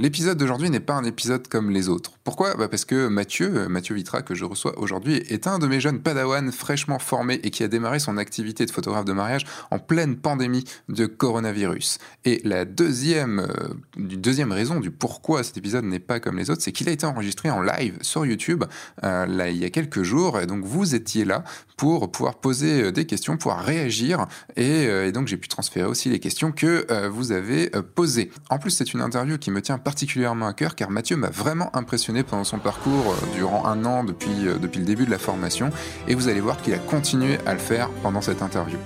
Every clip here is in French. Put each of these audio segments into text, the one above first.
L'épisode d'aujourd'hui n'est pas un épisode comme les autres. Pourquoi? Bah Parce que Mathieu, euh, Mathieu Vitra, que je reçois aujourd'hui, est un de mes jeunes padawans fraîchement formés et qui a démarré son activité de photographe de mariage en pleine pandémie de coronavirus. Et la deuxième, euh, deuxième raison du pourquoi cet épisode n'est pas comme les autres, c'est qu'il a été enregistré en live sur YouTube euh, là, il y a quelques jours. Et donc vous étiez là pour pouvoir poser des questions, pouvoir réagir. Et, et donc j'ai pu transférer aussi les questions que vous avez posées. En plus, c'est une interview qui me tient particulièrement à cœur car Mathieu m'a vraiment impressionné pendant son parcours euh, durant un an depuis, euh, depuis le début de la formation et vous allez voir qu'il a continué à le faire pendant cette interview.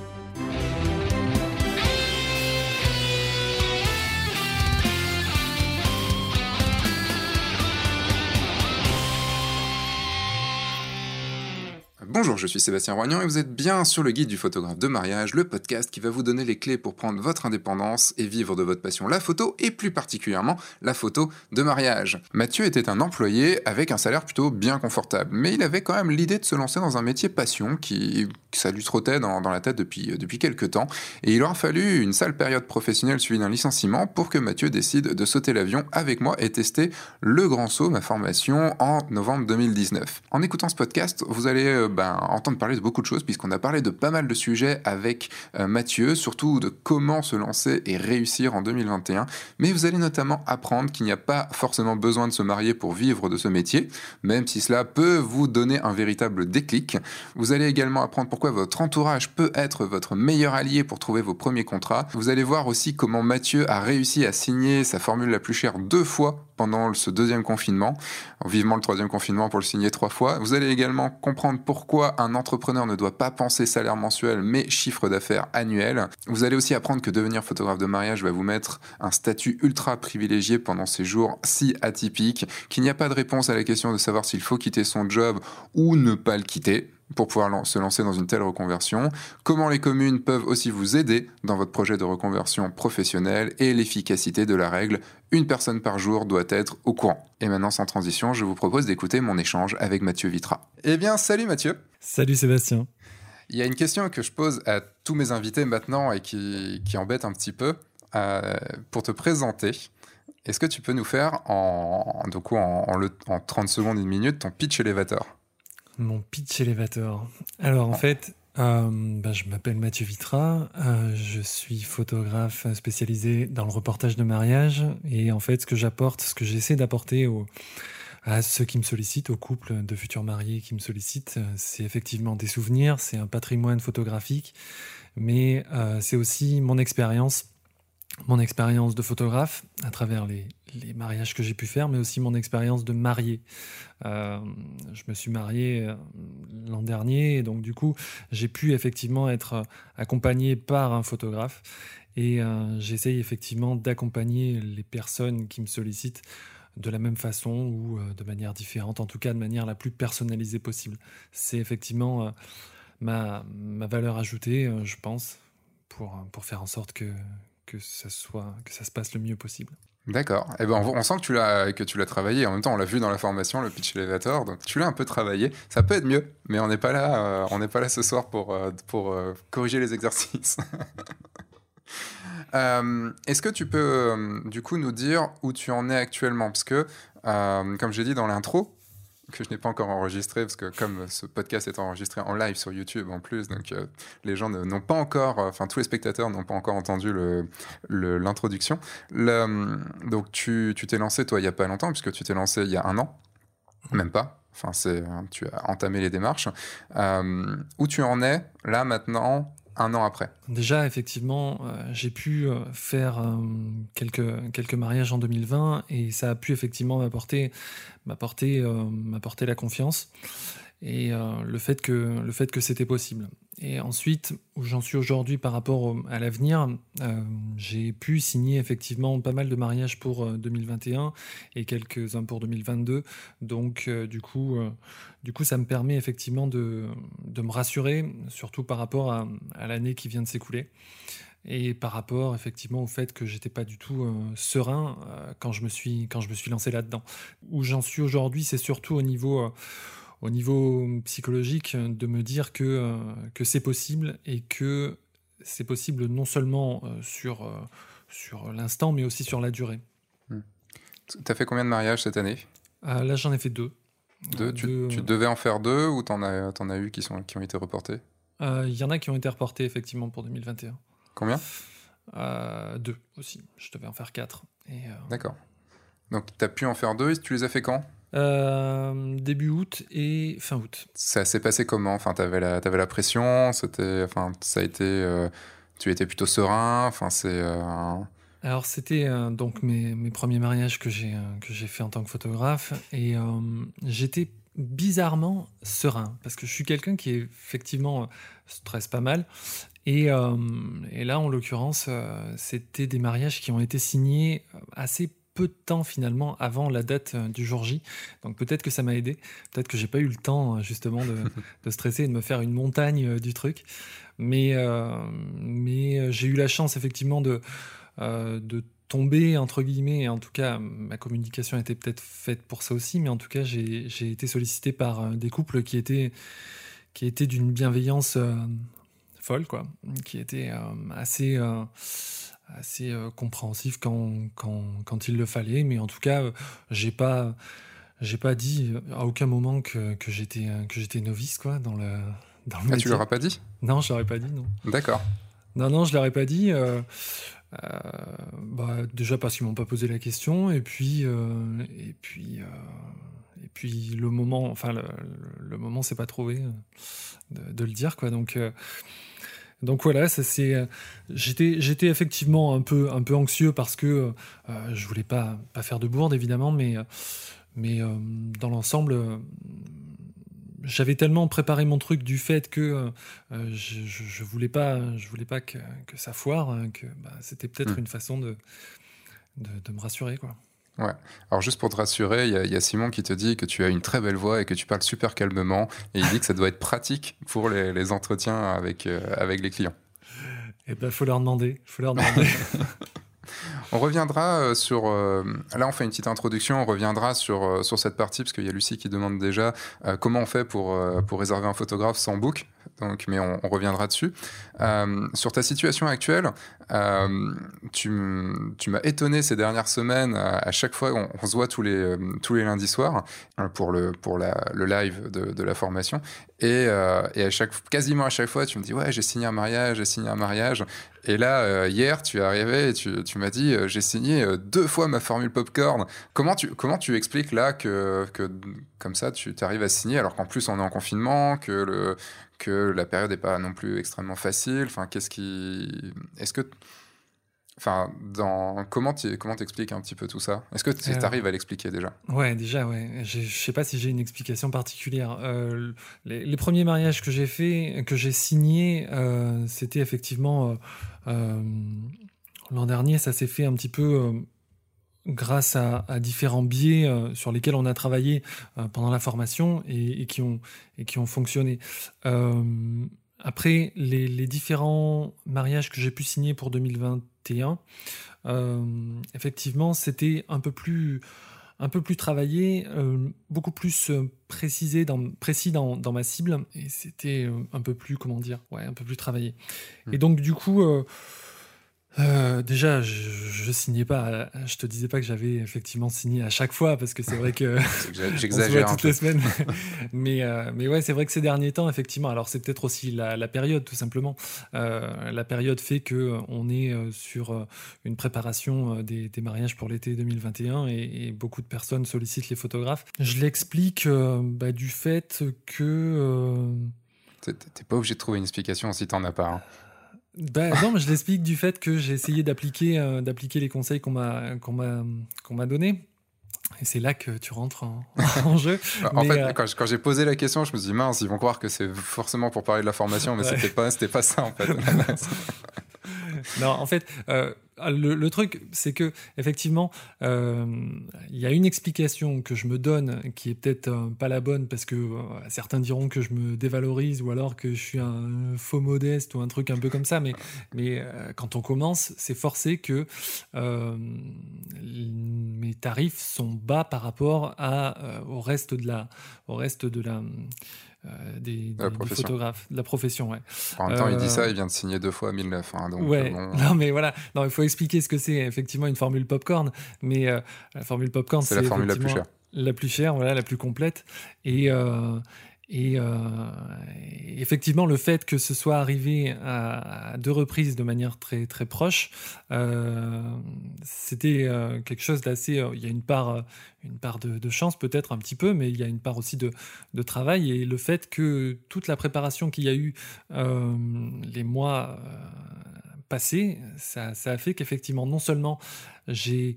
Bonjour, je suis Sébastien Roignan et vous êtes bien sur le guide du photographe de mariage, le podcast qui va vous donner les clés pour prendre votre indépendance et vivre de votre passion la photo et plus particulièrement la photo de mariage. Mathieu était un employé avec un salaire plutôt bien confortable, mais il avait quand même l'idée de se lancer dans un métier passion qui, ça lui trottait dans, la tête depuis, depuis quelques temps et il aura fallu une sale période professionnelle suivie d'un licenciement pour que Mathieu décide de sauter l'avion avec moi et tester le grand saut, ma formation, en novembre 2019. En écoutant ce podcast, vous allez euh, ben, entendre parler de beaucoup de choses, puisqu'on a parlé de pas mal de sujets avec euh, Mathieu, surtout de comment se lancer et réussir en 2021. Mais vous allez notamment apprendre qu'il n'y a pas forcément besoin de se marier pour vivre de ce métier, même si cela peut vous donner un véritable déclic. Vous allez également apprendre pourquoi votre entourage peut être votre meilleur allié pour trouver vos premiers contrats. Vous allez voir aussi comment Mathieu a réussi à signer sa formule la plus chère deux fois pendant ce deuxième confinement, vivement le troisième confinement pour le signer trois fois. Vous allez également comprendre pourquoi un entrepreneur ne doit pas penser salaire mensuel mais chiffre d'affaires annuel. Vous allez aussi apprendre que devenir photographe de mariage va vous mettre un statut ultra privilégié pendant ces jours si atypiques, qu'il n'y a pas de réponse à la question de savoir s'il faut quitter son job ou ne pas le quitter pour pouvoir se lancer dans une telle reconversion, comment les communes peuvent aussi vous aider dans votre projet de reconversion professionnelle et l'efficacité de la règle? Une personne par jour doit être au courant. Et maintenant, sans transition, je vous propose d'écouter mon échange avec Mathieu Vitra. Eh bien, salut Mathieu. Salut Sébastien. Il y a une question que je pose à tous mes invités maintenant et qui, embête un petit peu. Euh, pour te présenter, est-ce que tu peux nous faire en, en, en 30 secondes, une minute, ton pitch elevator mon pitch elevator. Alors en fait, euh, ben, je m'appelle Mathieu Vitra, euh, je suis photographe spécialisé dans le reportage de mariage et en fait ce que j'apporte, ce que j'essaie d'apporter à ceux qui me sollicitent, aux couples de futurs mariés qui me sollicitent, c'est effectivement des souvenirs, c'est un patrimoine photographique, mais euh, c'est aussi mon expérience mon expérience de photographe à travers les, mariages que j'ai pu faire, mais aussi mon expérience de marié. Euh, je me suis marié euh, l'an dernier, et donc du coup, j'ai pu effectivement être accompagné par un photographe, et euh, j'essaye effectivement d'accompagner les personnes qui me sollicitent de la même façon ou de manière différente, en tout cas de manière la plus personnalisée possible. C'est effectivement ma, valeur ajoutée, je pense, pour faire en sorte que, que ça soit que ça se passe le mieux possible. D'accord. Eh ben on, sent que tu l'as que tu l'as travaillé. En même temps, on l'a vu dans la formation, le pitch elevator. Donc tu l'as un peu travaillé. Ça peut être mieux, mais on n'est pas là. Euh, on n'est pas là ce soir pour euh, pour euh, corriger les exercices. Est-ce que tu peux du coup nous dire où tu en es actuellement? Parce que, comme j'ai dit dans l'intro, que je n'ai pas encore enregistré, parce que comme ce podcast est enregistré en live sur YouTube en plus, donc euh, les gens n'ont pas encore, euh, enfin tous les spectateurs n'ont pas encore entendu l'introduction. Le, donc tu t'es lancé, toi, il n'y a pas longtemps, puisque tu t'es lancé il y a un an, même pas. Enfin, c'est, tu as entamé les démarches. Euh, où tu en es là maintenant un an après Déjà, effectivement, euh, j'ai pu euh, faire euh, quelques, mariages en 2020 et ça a pu effectivement m'apporter, la confiance et le fait que c'était possible. Et ensuite, où j'en suis aujourd'hui par rapport à l'avenir, euh, j'ai pu signer effectivement pas mal de mariages pour 2021 euh, et quelques-uns pour 2022. Donc, euh, du, coup, du coup, ça me permet effectivement de, de me rassurer, surtout par rapport à, l'année qui vient de s'écouler. Et par rapport effectivement au fait que j'étais pas du tout serein quand, je me suis, quand je me suis lancé là-dedans. Où j'en suis aujourd'hui, c'est surtout au niveau au niveau psychologique de me dire que, euh, que c'est possible et que c'est possible non seulement euh, sur, euh, sur l'instant, mais aussi sur la durée. Hmm. T'as fait combien de mariages cette année? Là, j'en ai fait deux. Deux, tu, devais en faire deux ou t'en as, en as eu qui, sont, qui ont été reportés? Il y en a qui ont été reportés effectivement pour 2021. Combien? Deux aussi. Je devais en faire quatre. D'accord. Donc tu as pu en faire deux et tu les as fait quand? Euh, début août et fin août. Ça s'est passé comment? Enfin, t'avais la, avais la pression. C'était, enfin, ça a été, euh, tu étais plutôt serein. Enfin, c'est. Euh, Alors, c'était donc mes, mes, premiers mariages que j'ai que j'ai fait en tant que photographe et j'étais bizarrement serein parce que je suis quelqu'un qui effectivement stresse pas mal et, et là en l'occurrence c'était des mariages qui ont été signés assez peu de temps finalement avant la date euh, du jour J. Donc peut-être que ça m'a aidé. Peut-être que j'ai pas eu le temps euh, justement de, stresser et de me faire une montagne euh, du truc. Mais, mais j'ai eu la chance effectivement de, de tomber entre guillemets. Et en tout cas, ma communication était peut-être faite pour ça aussi. Mais en tout cas, j'ai été sollicité par des couples qui étaient, qui étaient d'une bienveillance folle, quoi. Qui étaient assez assez euh, compréhensif quand, quand, quand, il le fallait. Mais en tout cas, euh, j'ai pas, j'ai pas dit euh, à aucun moment que, que j'étais, que j'étais novice quoi, dans le, dans le ah, tu leur as pas dit? Non, je leur ai pas dit, non. D'accord. Non, non, je leur ai pas dit. bah, déjà parce qu'ils m'ont pas posé la question. Et puis, et puis, et puis le moment, enfin, le, le moment s'est pas trouvé de, de, le dire. Quoi. Donc, donc voilà, ça c'est. Euh, j'étais, j'étais effectivement un peu, un peu anxieux parce que euh, euh, je voulais pas, pas faire de bourde évidemment, mais, mais dans l'ensemble, j'avais tellement préparé mon truc du fait que je, je, voulais pas, je voulais pas que, que ça foire, hein, que bah, c'était peut-être hmm. une façon de, de, de me rassurer quoi. Ouais. Alors juste pour te rassurer, il y, a Simon qui te dit que tu as une très belle voix et que tu parles super calmement. Et il dit que ça doit être pratique pour les, entretiens avec, euh, avec les clients. Eh ben, faut leur demander. Faut leur demander. On reviendra euh, sur. Euh, là, on fait une petite introduction. On reviendra sur, sur cette partie, parce qu'il y a Lucie qui demande déjà comment on fait pour, pour réserver un photographe sans book mais on, reviendra dessus. Euh, sur ta situation actuelle, euh, tu, m'as étonné ces dernières semaines. À, chaque fois, on, se voit tous les, euh, tous les lundis soirs pour le, pour le live de, la formation. Et, et, à chaque, quasiment à chaque fois, tu me dis Ouais, j'ai signé un mariage, j'ai signé un mariage. Et là, hier, tu es arrivé et tu, tu m'as dit J'ai signé deux fois ma formule popcorn. Comment tu, comment tu expliques là que, que comme ça, tu arrives à signer alors qu'en plus on est en confinement, que le, que la période n'est pas non plus extrêmement facile. Enfin, qu'est-ce qui. Est-ce que. Enfin, dans... comment tu comment t'expliques un petit peu tout ça? Est-ce que tu euh, arrives à l'expliquer déjà? Ouais, déjà, ouais. Je sais pas si j'ai une explication particulière. Euh, les, premiers mariages que j'ai fait, que j'ai signés, euh, c'était effectivement l'an dernier. Ça s'est fait un petit peu grâce à, différents biais euh, sur lesquels on a travaillé euh, pendant la formation et, qui, ont, et qui ont fonctionné. Euh, après, les, différents mariages que j'ai pu signer pour 2021, effectivement, c'était un peu plus un peu plus travaillé, beaucoup plus précisé dans, précis dans, dans ma cible, et c'était un peu plus, comment dire, ouais, un peu plus travaillé. Mmh. Et donc, du coup, euh, déjà, je, ne signais pas. Je te disais pas que j'avais effectivement signé à chaque fois parce que c'est vrai que j'exagère toutes les semaines. mais euh, mais ouais, c'est vrai que ces derniers temps, effectivement. Alors c'est peut-être aussi la, période, tout simplement. Euh, la période fait que on est sur une préparation des, mariages pour l'été 2021 et, beaucoup de personnes sollicitent les photographes. Je l'explique bah, du fait que T'es pas obligé de trouver une explication si t'en as pas. Hein. Ben, non, mais je l'explique du fait que j'ai essayé d'appliquer euh, d'appliquer les conseils qu'on m'a qu'on m'a qu'on m'a donné. Et c'est là que tu rentres en, jeu. en fait, euh, quand, j'ai posé la question, je me suis dit mince, ils vont croire que c'est forcément pour parler de la formation, mais c'était pas c'était pas ça en fait. non, en fait, euh, le, truc, c'est que effectivement, euh, il y a une explication que je me donne qui est peut-être euh, pas la bonne parce que certains diront que je me dévalorise ou alors que je suis un faux modeste ou un truc un peu comme ça. Mais, mais quand on commence, c'est forcé que mes tarifs sont bas par rapport à, au reste de la, au reste de la euh, des, photographes, de la profession. Ouais. En même temps, il dit ça, il vient de signer deux fois à 1009. Hein, donc ouais. Euh, non, mais voilà, non, il faut, expliquer ce que c'est effectivement une formule popcorn, mais la formule popcorn, c'est la formule la plus chère. La plus chère, voilà, la plus complète. Et, et euh, effectivement, le fait que ce soit arrivé à, deux reprises de manière très très proche, euh, c'était euh, quelque chose d'assez. il y a une part, une part de, chance peut-être un petit peu, mais il y a une part aussi de, de travail et le fait que toute la préparation qu'il y a eu les mois passés, ça, ça, a fait qu'effectivement, non seulement j'ai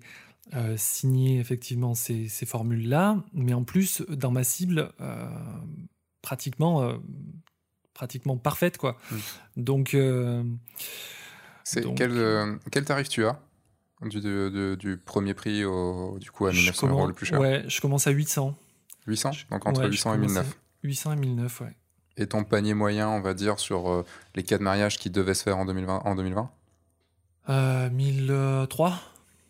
signé effectivement ces, ces formules-là, mais en plus, dans ma cible, euh, pratiquement parfaite. Quoi. Mm. Donc. Euh, quel, euh, quel, tarif tu as du, du premier prix au, du coup à 1900 euros le plus cher Ouais, je commence à 800. 800 Donc entre 800 et 1009 800 et 1009, ouais. Et ton panier moyen, on va dire, sur les cas de mariage qui devaient se faire en 2020, en 2020 euh, 1003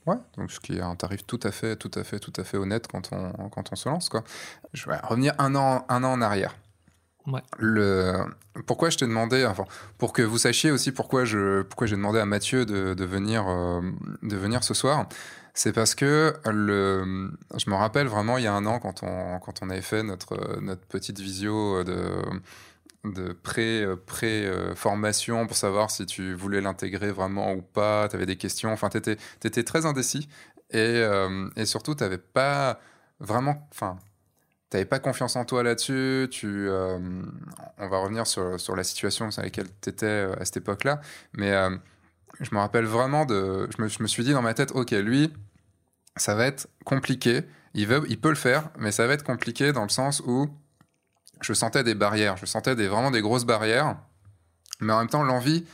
Ouais, donc ce qui est un tarif tout à fait, tout à fait, tout à fait honnête quand on, quand on se lance. Quoi. Je vais revenir un an, un an en arrière. Pourquoi je t'ai demandé, pour que vous sachiez aussi pourquoi j'ai demandé à Mathieu de, venir, euh, de venir ce soir, c'est parce que je me rappelle vraiment il y a un an quand on, avait fait notre, petite visio de, de pré, pré formation pour savoir si tu voulais l'intégrer vraiment ou pas, tu avais des questions, enfin tu étais, étais, très indécis et, euh, et surtout tu n'avais pas vraiment, enfin t'avais pas confiance en toi là-dessus. Tu, euh, on va revenir sur, sur la situation sur laquelle tu étais euh, à cette époque-là. Mais euh, je me rappelle vraiment de. Je me, je me, suis dit dans ma tête, ok, lui, ça va être compliqué. Il, veut, il peut le faire, mais ça va être compliqué dans le sens où je sentais des barrières. Je sentais des, vraiment des grosses barrières. Mais en même temps, l'envie,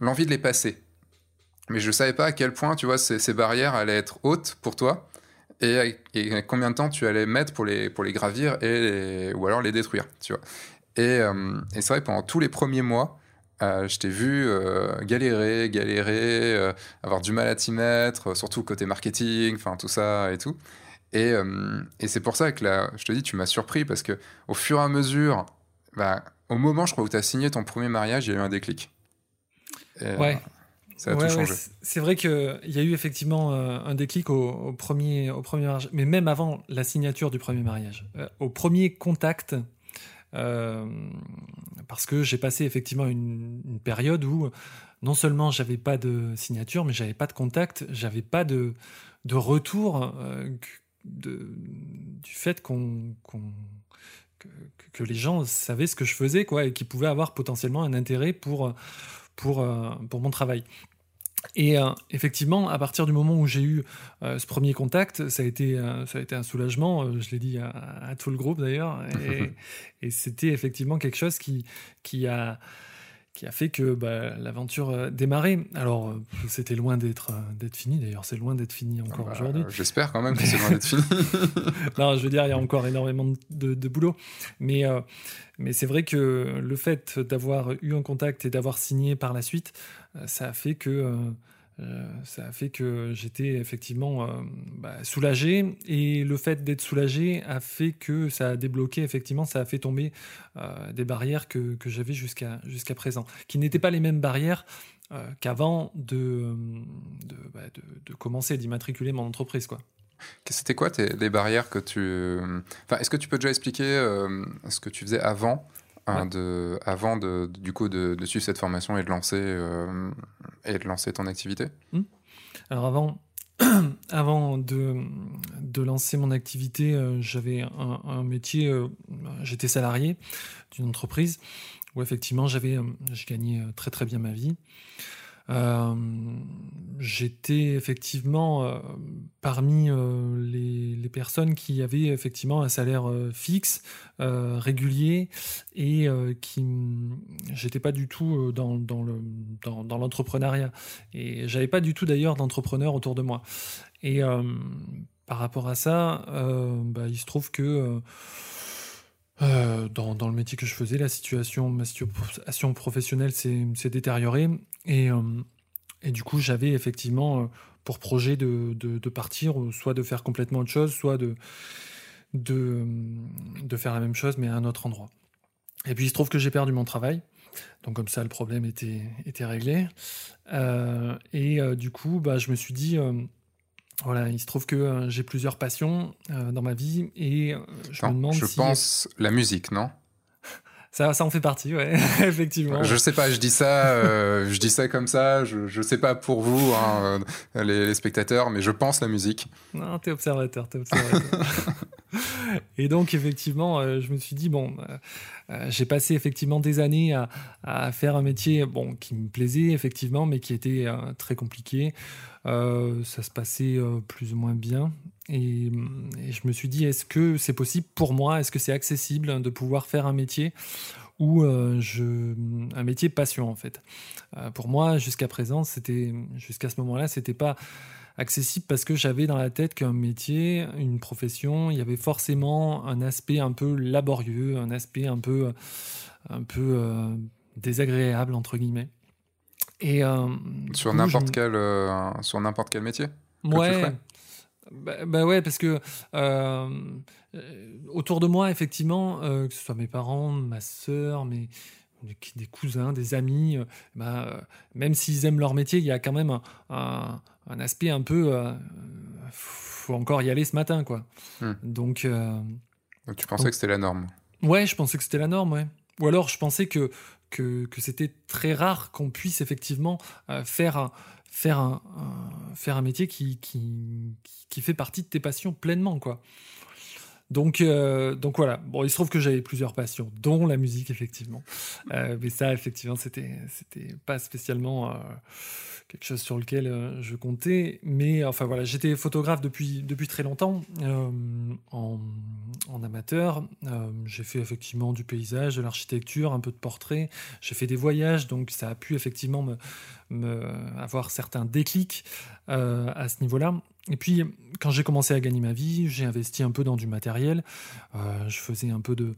l'envie de les passer. Mais je savais pas à quel point, tu vois, ces, ces barrières allaient être hautes pour toi et, combien de temps tu allais mettre pour les, pour les gravir et ou alors les détruire, tu vois. Et, euh, et c'est vrai, pendant tous les premiers mois, euh, je t'ai vu euh, galérer, galérer, avoir du mal à t'y mettre, surtout côté marketing, enfin tout ça et tout. Et, et c'est pour ça que là, je te dis, tu m'as surpris parce que au fur et à mesure, bah, au moment, je crois, où tu as signé ton premier mariage, il y a eu un déclic. ouais. Ça a tout changé. c'est vrai qu'il y a eu effectivement euh, un déclic au, premier, au premier mariage, mais même avant la signature du premier mariage. Euh, au premier contact, euh, parce que j'ai passé effectivement une, période où non seulement j'avais pas de signature, mais j'avais pas de contact, j'avais pas de, de retour de, du fait qu'on, que, que, les gens savaient ce que je faisais quoi, et qui pouvaient avoir potentiellement un intérêt pour, pour, pour mon travail. Et euh, effectivement, à partir du moment où j'ai eu euh, ce premier contact, ça a été, euh, ça a été un soulagement, je l'ai dit à, tout le groupe d'ailleurs, et, et c'était effectivement quelque chose qui, qui, a, qui a fait que bah, l'aventure démarrait. Alors, c'était loin d'être d'être fini, d'ailleurs, c'est loin d'être fini encore bah, aujourd'hui. J'espère quand même que c'est loin d'être fini. non, je veux dire, il y a encore énormément de, de boulot. Mais, mais c'est vrai que le fait d'avoir eu un contact et d'avoir signé par la suite, euh, ça a fait que euh, euh, ça a fait que j'étais effectivement bah, soulagé et le fait d'être soulagé a fait que ça a débloqué effectivement ça a fait tomber des barrières que, j'avais jusqu'à jusqu'à présent qui n'étaient pas les mêmes barrières qu'avant de de, bah, de, de, commencer d'immatriculer mon entreprise quoi. C'était quoi tes, les barrières que tu enfin est-ce que tu peux déjà expliquer ce que tu faisais avant Hein, de, avant de, du coup de, suivre cette formation et de lancer, euh, et de lancer ton activité hmm. Alors avant, avant de, de, lancer mon activité, euh, j'avais un, métier, euh, j'étais salarié d'une entreprise où effectivement j'avais, je gagnais très très bien ma vie. Euh, j'étais effectivement euh, parmi euh, les, personnes qui avaient effectivement un salaire fixe, régulier, et qui j'étais pas du tout dans, dans le dans, dans l'entrepreneuriat. Et j'avais pas du tout d'ailleurs d'entrepreneur autour de moi. Et par rapport à ça, bah, il se trouve que dans, dans, le métier que je faisais, la situation, ma situation professionnelle s'est détériorée et, euh, et du coup, j'avais effectivement euh, pour projet de, de, partir, soit de faire complètement autre chose, soit de, de, de faire la même chose, mais à un autre endroit. Et puis il se trouve que j'ai perdu mon travail. Donc comme ça, le problème était, était réglé. et du coup, bah, je me suis dit, voilà, il se trouve que j'ai plusieurs passions dans ma vie et je me demande je pense la musique, non? Ça, ça en fait partie, ouais, effectivement. Je sais pas, je dis ça, euh, je dis ça comme ça. Je, je sais pas pour vous, hein, euh, les, spectateurs, mais je pense la musique. Non, t'es observateur, t'es observateur. Et donc, effectivement, euh, je me suis dit, bon, j'ai passé effectivement des années à, à, faire un métier bon, qui me plaisait, effectivement, mais qui était très compliqué. ça se passait plus ou moins bien. Et, je me suis dit, est-ce que c'est possible pour moi? Est-ce que c'est accessible de pouvoir faire un métier ou euh, je, un métier passion en fait? Euh, pour moi, jusqu'à présent, c'était jusqu'à ce moment-là, c'était pas accessible parce que j'avais dans la tête qu'un métier, une profession, il y avait forcément un aspect un peu laborieux, un aspect un peu, un peu euh, désagréable entre guillemets. Et sur n'importe quel, sur n'importe quel métier. Ouais. Bah, bah, ouais, parce que euh, euh, autour de moi, effectivement, euh, que ce soit mes parents, ma sœur, mes, des cousins, des amis, bah, même s'ils aiment leur métier, il y a quand même un, un, aspect un peu. faut encore y aller ce matin, quoi. Hmm. Donc, donc. tu pensais que c'était la norme Ouais, je pensais que c'était la norme, ouais. Ou alors je pensais que, que, que c'était très rare qu'on puisse effectivement faire faire un, faire un métier qui, qui, qui, fait partie de tes passions pleinement, quoi. Donc, euh, donc voilà. Bon, il se trouve que j'avais plusieurs passions, dont la musique, effectivement. Euh, mais ça, effectivement, c'était, c'était pas spécialement euh, quelque chose sur lequel je comptais. Mais enfin voilà, j'étais photographe depuis, depuis très longtemps euh, en, amateur. J'ai fait effectivement du paysage, de l'architecture, un peu de portrait. J'ai fait des voyages, donc ça a pu effectivement me, avoir certains déclics à ce niveau-là. Et puis, quand j'ai commencé à gagner ma vie, j'ai investi un peu dans du matériel. je faisais un peu de,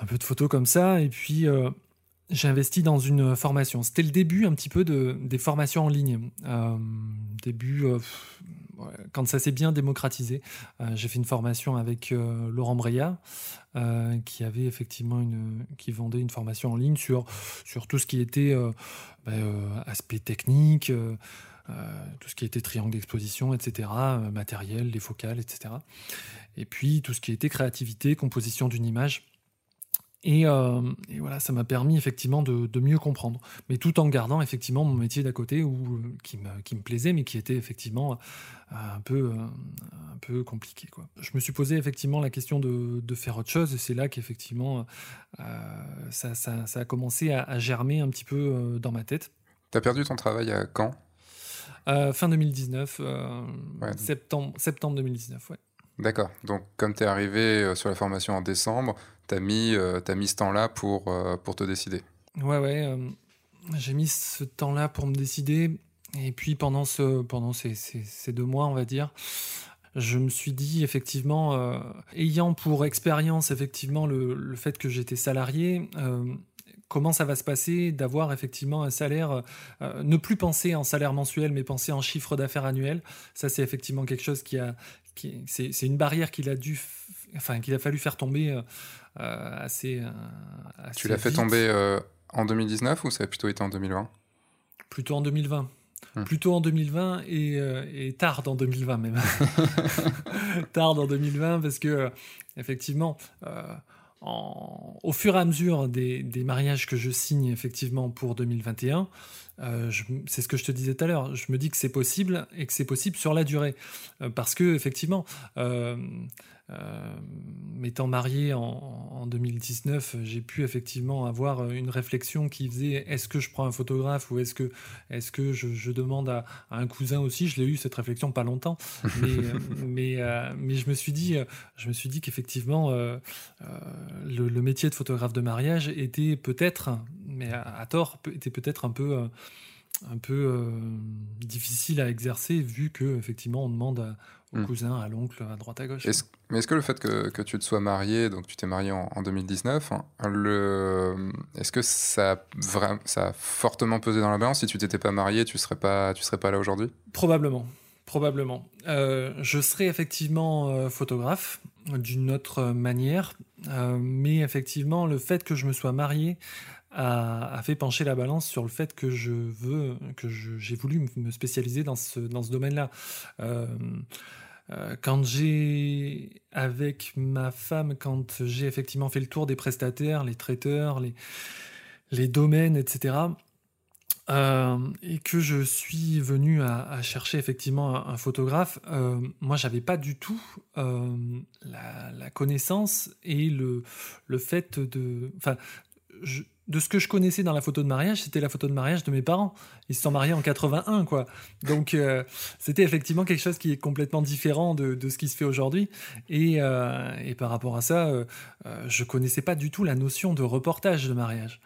un peu de photos comme ça. Et puis, j'ai investi dans une formation. C'était le début un petit peu de, des formations en ligne. Euh, début, euh, quand ça s'est bien démocratisé. Euh, j'ai fait une formation avec Laurent Breya, qui avait effectivement une, qui vendait une formation en ligne sur, sur tout ce qui était ben, aspect technique. tout ce qui était triangle d'exposition, etc., matériel, les focales, etc. Et puis tout ce qui était créativité, composition d'une image. Euh, et, voilà, ça m'a permis effectivement de, mieux comprendre, mais tout en gardant effectivement mon métier d'à côté où, euh, qui, me, qui, me, plaisait, mais qui était effectivement euh, un peu, un peu compliqué. Quoi. Je me suis posé effectivement la question de, de faire autre chose, et c'est là qu'effectivement ça, ça, ça, a commencé à, germer un petit peu dans ma tête. Tu as perdu ton travail à quand? Fin 2019, septembre, septembre 2019, ouais. D'accord. Donc, comme tu es arrivé sur la formation en décembre, tu as, mis, euh, mis ce temps-là pour, euh, pour te décider. Ouais, ouais. Euh, j'ai mis ce temps-là pour me décider. Et puis pendant, ce, pendant ces, ces, deux mois, on va dire, je me suis dit effectivement, ayant pour expérience effectivement le, le fait que j'étais salarié, comment ça va se passer d'avoir effectivement un salaire, ne plus penser en salaire mensuel, mais penser en chiffre d'affaires annuel. Ça, c'est effectivement quelque chose qui a, c'est une barrière qu'il a enfin qu'il a fallu faire tomber assez, euh, assez, Tu l'as fait tomber euh, en 2019 ou ça a plutôt été en 2020 Plutôt en 2020. Hmm. Plutôt en 2020 et, et, tard dans 2020 même. tard dans 2020 parce que effectivement, en, au fur et à mesure des, des, mariages que je signe effectivement pour 2021, c'est ce que je te disais tout à l'heure. Je me dis que c'est possible et que c'est possible sur la durée, parce que effectivement, euh, m'étant marié en, 2019, j'ai pu effectivement avoir une réflexion qui faisait est-ce que je prends un photographe ou est-ce que, est que je, demande à, un cousin aussi? Je l'ai eu cette réflexion pas longtemps, mais, mais, euh, mais, je me suis dit, je me suis dit qu'effectivement euh, le, métier de photographe de mariage était peut-être, mais à, tort, était peut-être un peu un peu difficile à exercer vu que effectivement on demande à, au hmm. cousin, à l'oncle, à droite à gauche. mais est-ce que le fait que, que, tu te sois marié, donc tu t'es marié en, 2019, hein, est-ce que ça, ça a fortement pesé dans la balance? Si tu t'étais pas marié, tu serais pas, tu serais pas là aujourd'hui? Probablement. Probablement. Euh, je serais effectivement euh, photographe d'une autre manière, euh, mais effectivement, le fait que je me sois marié a, fait pencher la balance sur le fait que je veux, que j'ai voulu me spécialiser dans ce, dans ce domaine-là. Euh, euh, quand j'ai, avec ma femme, quand j'ai effectivement fait le tour des prestataires, les traiteurs, les, les domaines, etc., euh, et que je suis venu à, chercher effectivement un, photographe, euh, moi j'avais pas du tout la, connaissance et le, le fait de. Enfin, de ce que je connaissais dans la photo de mariage, c'était la photo de mariage de mes parents. Ils se sont mariés en 81, quoi. Donc, euh, c'était effectivement quelque chose qui est complètement différent de, ce qui se fait aujourd'hui. Et, euh, par rapport à ça, euh, je connaissais pas du tout la notion de reportage de mariage.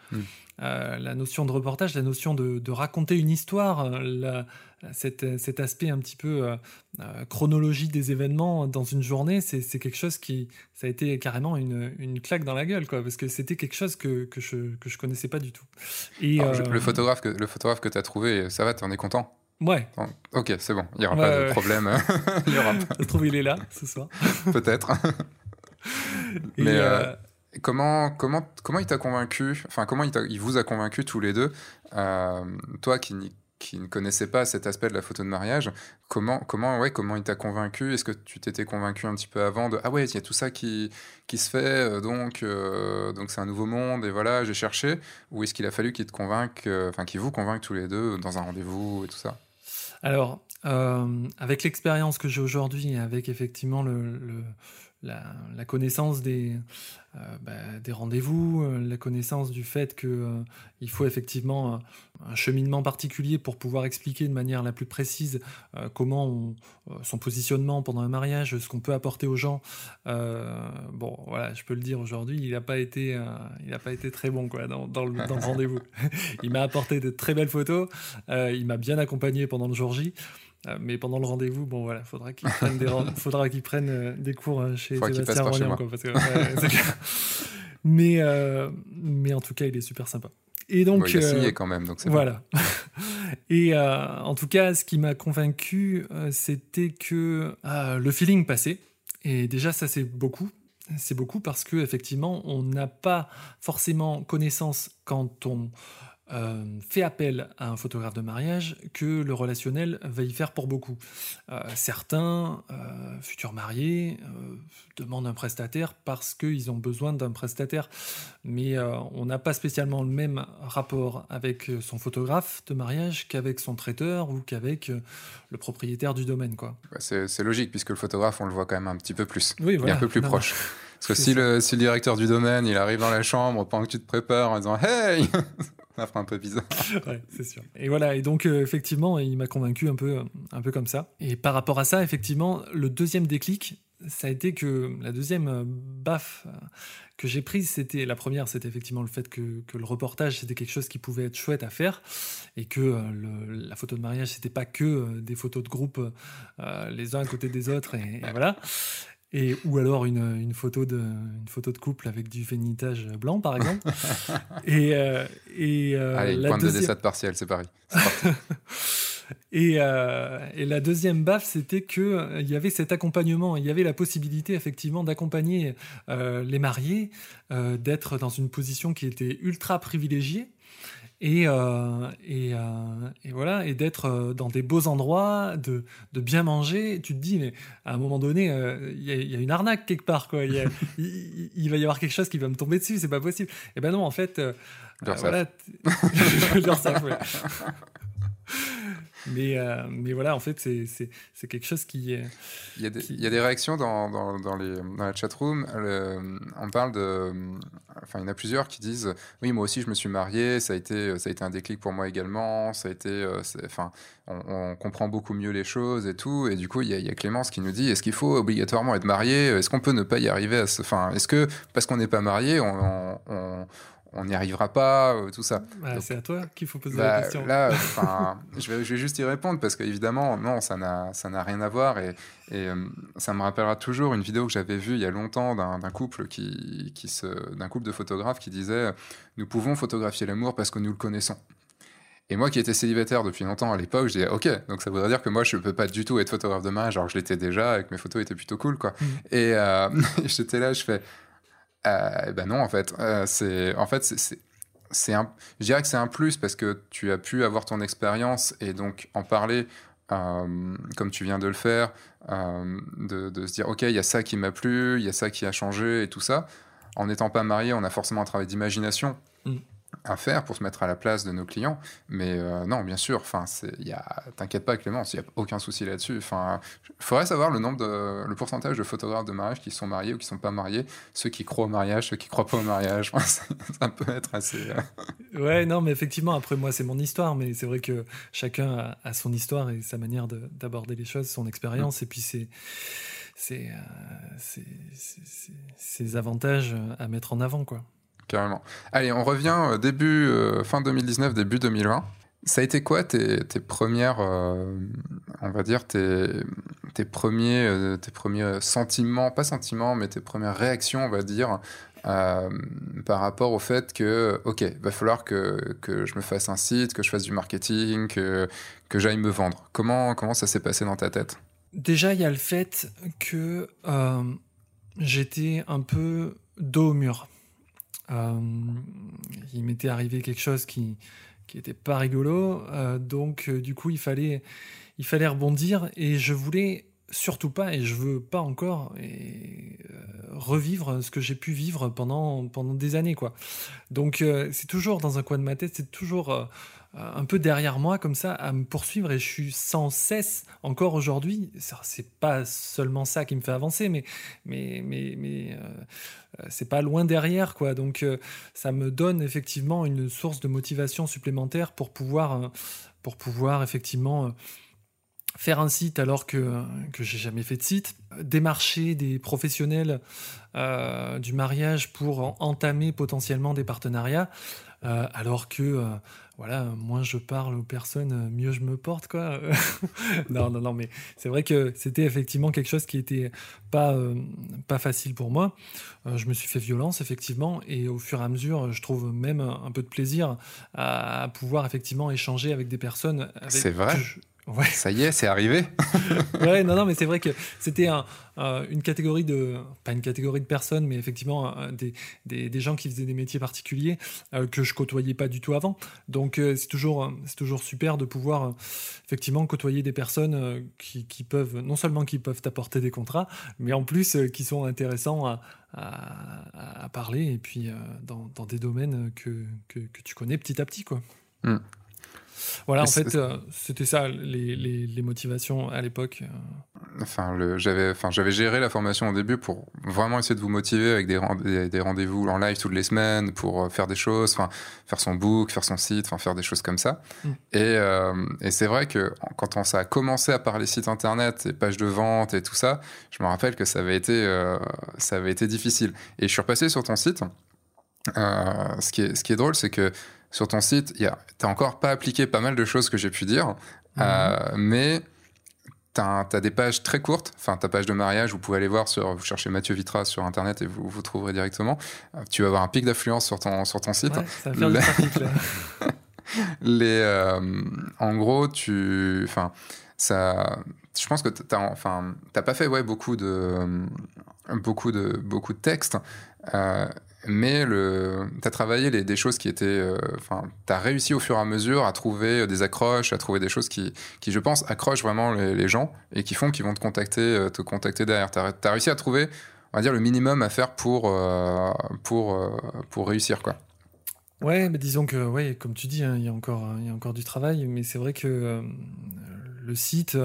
Hmm. la notion de reportage, la notion de, de raconter une histoire, la, cet, aspect un petit peu euh, euh, chronologie des événements dans une journée, c'est quelque chose qui, ça a été carrément une, une claque dans la gueule, quoi, parce que c'était quelque chose que, que, je, que je connaissais pas du tout. Et, euh, le photographe que, le photographe que tu as trouvé, ça va, tu en es content? Ouais. Ok, c'est bon, il n'y aura pas de problème. il y aura pas. Ça se trouve, il est là ce soir. Peut-être. Mais comment, comment, comment il t'a convaincu Enfin, comment il, vous a convaincu tous les deux Toi qui qui ne connaissait pas cet aspect de la photo de mariage, comment, comment, ouais, comment il t'a convaincu? Est-ce que tu t'étais convaincu un petit peu avant de ah ouais, il y a tout ça qui, qui se fait, euh, donc euh, donc c'est un nouveau monde et voilà, j'ai cherché? Ou est-ce qu'il a fallu qu'il te convainque, euh, enfin qu'il vous convainque tous les deux dans un rendez-vous et tout ça? Alors, avec l'expérience que j'ai aujourd'hui, avec effectivement le, la, connaissance des, euh, bah, des rendez-vous, euh, la connaissance du fait qu'il euh, faut effectivement un cheminement particulier pour pouvoir expliquer de manière la plus précise comment son positionnement pendant un mariage, ce qu'on peut apporter aux gens. bon, voilà, je peux le dire aujourd'hui, il n'a pas été, il a pas été très bon quoi dans, dans le, dans le rendez-vous. il m'a apporté de très belles photos, il m'a bien accompagné pendant le jour J. Euh, mais pendant le rendez-vous, bon voilà, faudra qu'il prenne des, faudra qu'il prenne euh, des cours euh, chez Sébastien Roland, mais, mais en tout cas, il est super sympa. Et donc, il a signé quand même, donc c'est voilà. Et en tout cas, ce qui m'a convaincu, c'était que le feeling passait. Et déjà, ça c'est beaucoup. C'est beaucoup parce que effectivement, on n'a pas forcément connaissance quand on euh, fait appel à un photographe de mariage que le relationnel va y faire pour beaucoup. Euh, certains euh, futurs mariés demandent un prestataire parce qu'ils ont besoin d'un prestataire, mais on n'a pas spécialement le même rapport avec son photographe de mariage qu'avec son traiteur ou qu'avec le propriétaire du domaine. Quoi. C'est logique puisque le photographe, on le voit quand même un petit peu plus. Oui, Il est un peu plus proche. Parce que si le, si le, directeur du domaine, il arrive dans la chambre pendant que tu te prépares en disant Hey fera un peu bizarre. Et voilà, et donc euh, effectivement, il m'a convaincu un peu, un peu comme ça. Et par rapport à ça, effectivement, le deuxième déclic, ça a été que la deuxième euh, baffe euh, que j'ai prise, c'était la première, c'était effectivement le fait que, le reportage, c'était quelque chose qui pouvait être chouette à faire et que la photo de mariage, c'était pas que des photos de groupe les uns à côté des autres et voilà. Et, ou alors une, une, photo de, une photo de couple avec du vénitage blanc, par exemple. et, euh, et euh, Allez, la point deuxième... de dessin partiel, c'est pareil. et, euh, et, la deuxième baffe, c'était qu'il il y avait cet accompagnement, il y avait la possibilité effectivement d'accompagner les mariés, d'être dans une position qui était ultra privilégiée et, euh, et, euh, et, voilà et d'être euh, dans des beaux endroits de, de, bien manger. Tu te dis mais à un moment donné il y, y, a une arnaque quelque part quoi. Il, il, va y avoir quelque chose qui va me tomber dessus c'est pas possible. Et ben non en fait voilà mais, euh, mais voilà, en fait, c'est quelque chose qui est. Il y a des, Il y a des réactions dans, dans, dans, les, dans la chatroom. on parle de. Enfin, il y en a plusieurs qui disent Oui, moi aussi, je me suis marié, ça a été, ça a été un déclic pour moi également. Ça a été. Euh, enfin, on, comprend beaucoup mieux les choses et tout. Et du coup, il y a, il y a Clémence qui nous dit Est-ce qu'il faut obligatoirement être marié? Est-ce qu'on peut ne pas y arriver à ce. Enfin, est-ce que parce qu'on n'est pas marié, on, on on n'y arrivera pas, euh, tout ça. Bah, c'est à toi qu'il faut poser la bah, question. Là, je, vais, je vais juste y répondre parce qu'évidemment, non, ça n'a rien à voir et, et euh, ça me rappellera toujours une vidéo que j'avais vue il y a longtemps d'un couple qui, qui d'un couple de photographes qui disait nous pouvons photographier l'amour parce que nous le connaissons. Et moi qui étais célibataire depuis longtemps à l'époque, je disais ok, donc ça voudrait dire que moi je peux pas du tout être photographe de mariage, alors je l'étais déjà, et que mes photos étaient plutôt cool quoi. Mmh. Et euh, j'étais là, je fais euh, ben non, en fait. Euh, c'est, en fait, c'est, c'est un, je dirais que c'est un plus parce que tu as pu avoir ton expérience et donc en parler euh, comme tu viens de le faire, euh, de, se dire ok, il y a ça qui m'a plu, il y a ça qui a changé et tout ça. En n'étant pas marié, on a forcément un travail d'imagination. Mm à faire pour se mettre à la place de nos clients. Mais euh, non, bien sûr, enfin, t'inquiète pas Clémence, il n'y a aucun souci là-dessus. Enfin, il faudrait savoir le nombre de, le pourcentage de photographes de mariage qui sont mariés ou qui sont pas mariés, ceux qui croient au mariage, ceux qui croient pas au mariage. ça peut être assez. Euh, ouais, non, mais effectivement, après moi, c'est mon histoire, mais c'est vrai que chacun a, son histoire et sa manière d'aborder les choses, son expérience, mm. et puis c'est c'est euh, ses avantages à mettre en avant, quoi carrément. Allez, on revient euh, début, euh, fin 2019, début 2020. Ça a été quoi tes, premières, euh, on va dire, tes premiers, tes premiers sentiments, pas sentiments, mais tes premières réactions, on va dire, par rapport au fait que, ok, va falloir que, que, je me fasse un site, que je fasse du marketing, que, que j'aille me vendre. Comment, comment ça s'est passé dans ta tête? Déjà, il y a le fait que j'étais un peu dos au mur. Euh, il m'était arrivé quelque chose qui qui était pas rigolo, euh, donc euh, du coup il fallait il fallait rebondir et je voulais surtout pas et je veux pas encore revivre ce que j'ai pu vivre pendant pendant des années quoi. Donc c'est toujours dans un coin de ma tête, c'est toujours un peu derrière moi comme ça à me poursuivre et je suis sans cesse encore aujourd'hui c'est pas seulement ça qui me fait avancer mais mais mais mais euh, c'est pas loin derrière quoi donc euh, ça me donne effectivement une source de motivation supplémentaire pour pouvoir euh, pour pouvoir effectivement faire un site alors que que j'ai jamais fait de site démarcher des professionnels du mariage pour entamer potentiellement des partenariats alors que voilà, moins je parle aux personnes, mieux je me porte, quoi. non, non, non, mais c'est vrai que c'était effectivement quelque chose qui était pas, euh, pas facile pour moi. Euh, je me suis fait violence, effectivement, et au fur et à mesure, je trouve même un peu de plaisir à, pouvoir effectivement échanger avec des personnes. C'est vrai. Ouais. Ça y est, c'est arrivé. ouais, non, non, mais c'est vrai que c'était un, une catégorie de, pas une catégorie de personnes, mais effectivement des, des, des, gens qui faisaient des métiers particuliers euh, que je côtoyais pas du tout avant. Donc euh, c'est toujours, c'est toujours super de pouvoir euh, effectivement côtoyer des personnes qui, qui, peuvent, non seulement qui peuvent apporter des contrats, mais en plus qui sont intéressants à, à, à parler et puis dans, dans, des domaines que, que, que, tu connais petit à petit, quoi. Hmm. Voilà, en fait, euh, c'était ça les, les, motivations à l'époque. Euh. Enfin, j'avais, enfin, j'avais géré la formation au début pour vraiment essayer de vous motiver avec des, des rendez-vous en live toutes les semaines pour euh, faire des choses, enfin, faire son book, faire son site, enfin, faire des choses comme ça. Mm. Et, et c'est vrai que quand on, ça a commencé à parler site internet et pages de vente et tout ça, je me rappelle que ça avait été, ça avait été difficile. Et je suis repassé sur ton site. ce, qui est, ce qui est drôle, c'est que sur ton site, tu n'as encore pas appliqué pas mal de choses que j'ai pu dire, mhm. euh, mais tu as, des pages très courtes, enfin ta page de mariage, vous pouvez aller voir, sur, vous cherchez Mathieu Vitra sur Internet et vous, vous trouverez directement. Euh, tu vas avoir un pic d'affluence sur ton, sur ton site. ça va faire Les, euh, en gros, tu... Enfin, ça... Je pense que tu n'as enfin, pas fait ouais, beaucoup, de, beaucoup, de, beaucoup de textes mais tu as travaillé des choses qui étaient. Euh, enfin, tu as réussi au fur et à mesure à trouver des accroches, à trouver des choses qui, qui je pense, accrochent vraiment les, gens et qui font qu'ils vont te contacter, euh, te contacter derrière. Tu as, réussi à trouver, on va dire, le minimum à faire pour, euh, pour, pour réussir, quoi. Ouais, mais disons que, ouais, comme tu dis, hein, il y, y a encore du travail, mais c'est vrai que le site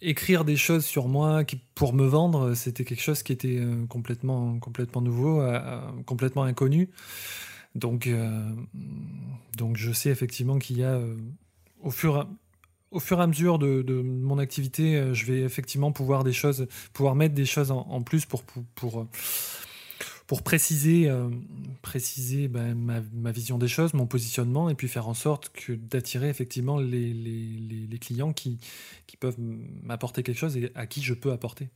écrire des choses sur moi pour me vendre, c'était quelque chose qui était euh, complètement, complètement nouveau, euh, euh, complètement inconnu. Donc, donc je sais effectivement qu'il y a, au, fur, au fur et à mesure de, mon activité, je vais effectivement pouvoir, des choses, pouvoir mettre des choses en, plus pour, pour pour préciser, euh, préciser ben, ma, vision des choses, mon positionnement, et puis faire en sorte que d'attirer effectivement les, clients qui, qui peuvent m'apporter quelque chose et à qui je peux apporter.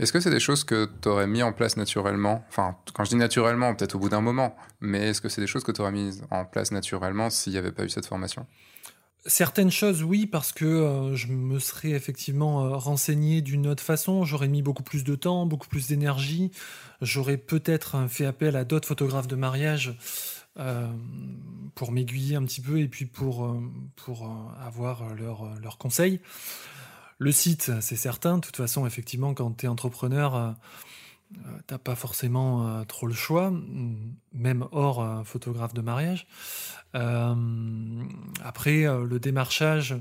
Est-ce que c'est des choses que tu aurais mis en place naturellement Enfin, quand je dis naturellement, peut-être au bout d'un moment, mais est-ce que c'est des choses que tu aurais mises en place naturellement s'il n'y avait pas eu cette formation? Certaines choses, oui, parce que euh, je me serais effectivement euh, renseigné d'une autre façon. J'aurais mis beaucoup plus de temps, beaucoup plus d'énergie. J'aurais peut-être euh, fait appel à d'autres photographes de mariage pour m'aiguiller un petit peu et puis pour, pour avoir leurs leur conseils. Le site, c'est certain. De toute façon, effectivement, quand tu es entrepreneur, t'as pas forcément trop le choix, même hors photographe de mariage. après, le démarchage,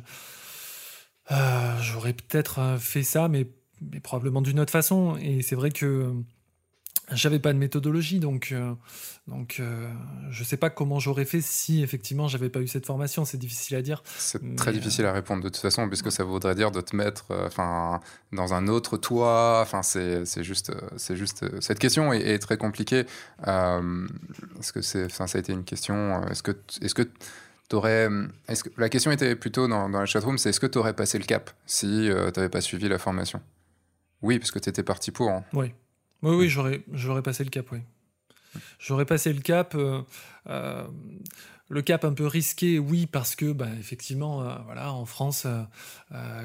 j'aurais peut-être fait ça, mais, mais probablement d'une autre façon. Et c'est vrai que j'avais pas de méthodologie, donc, euh, donc euh, je sais pas comment j'aurais fait si effectivement j'avais pas eu cette formation. C'est difficile à dire. C'est très difficile à répondre de toute façon, puisque ça voudrait dire de te mettre euh, enfin dans un autre toit. Enfin, c'est juste, c'est juste cette question est, très compliquée. est-ce que c'est, ça a été une question Est-ce que, est-ce que T'aurais, est-ce que, la question était plutôt dans, dans la chatroom, c'est est-ce que tu aurais passé le cap si tu n'avais pas suivi la formation? Oui, parce que tu étais parti pour. Hein. Oui. Oui, oui, j'aurais, j'aurais passé le cap, oui. J'aurais passé le cap. Euh, euh, le cap un peu risqué, oui, parce que, bah, effectivement, euh, voilà, en France,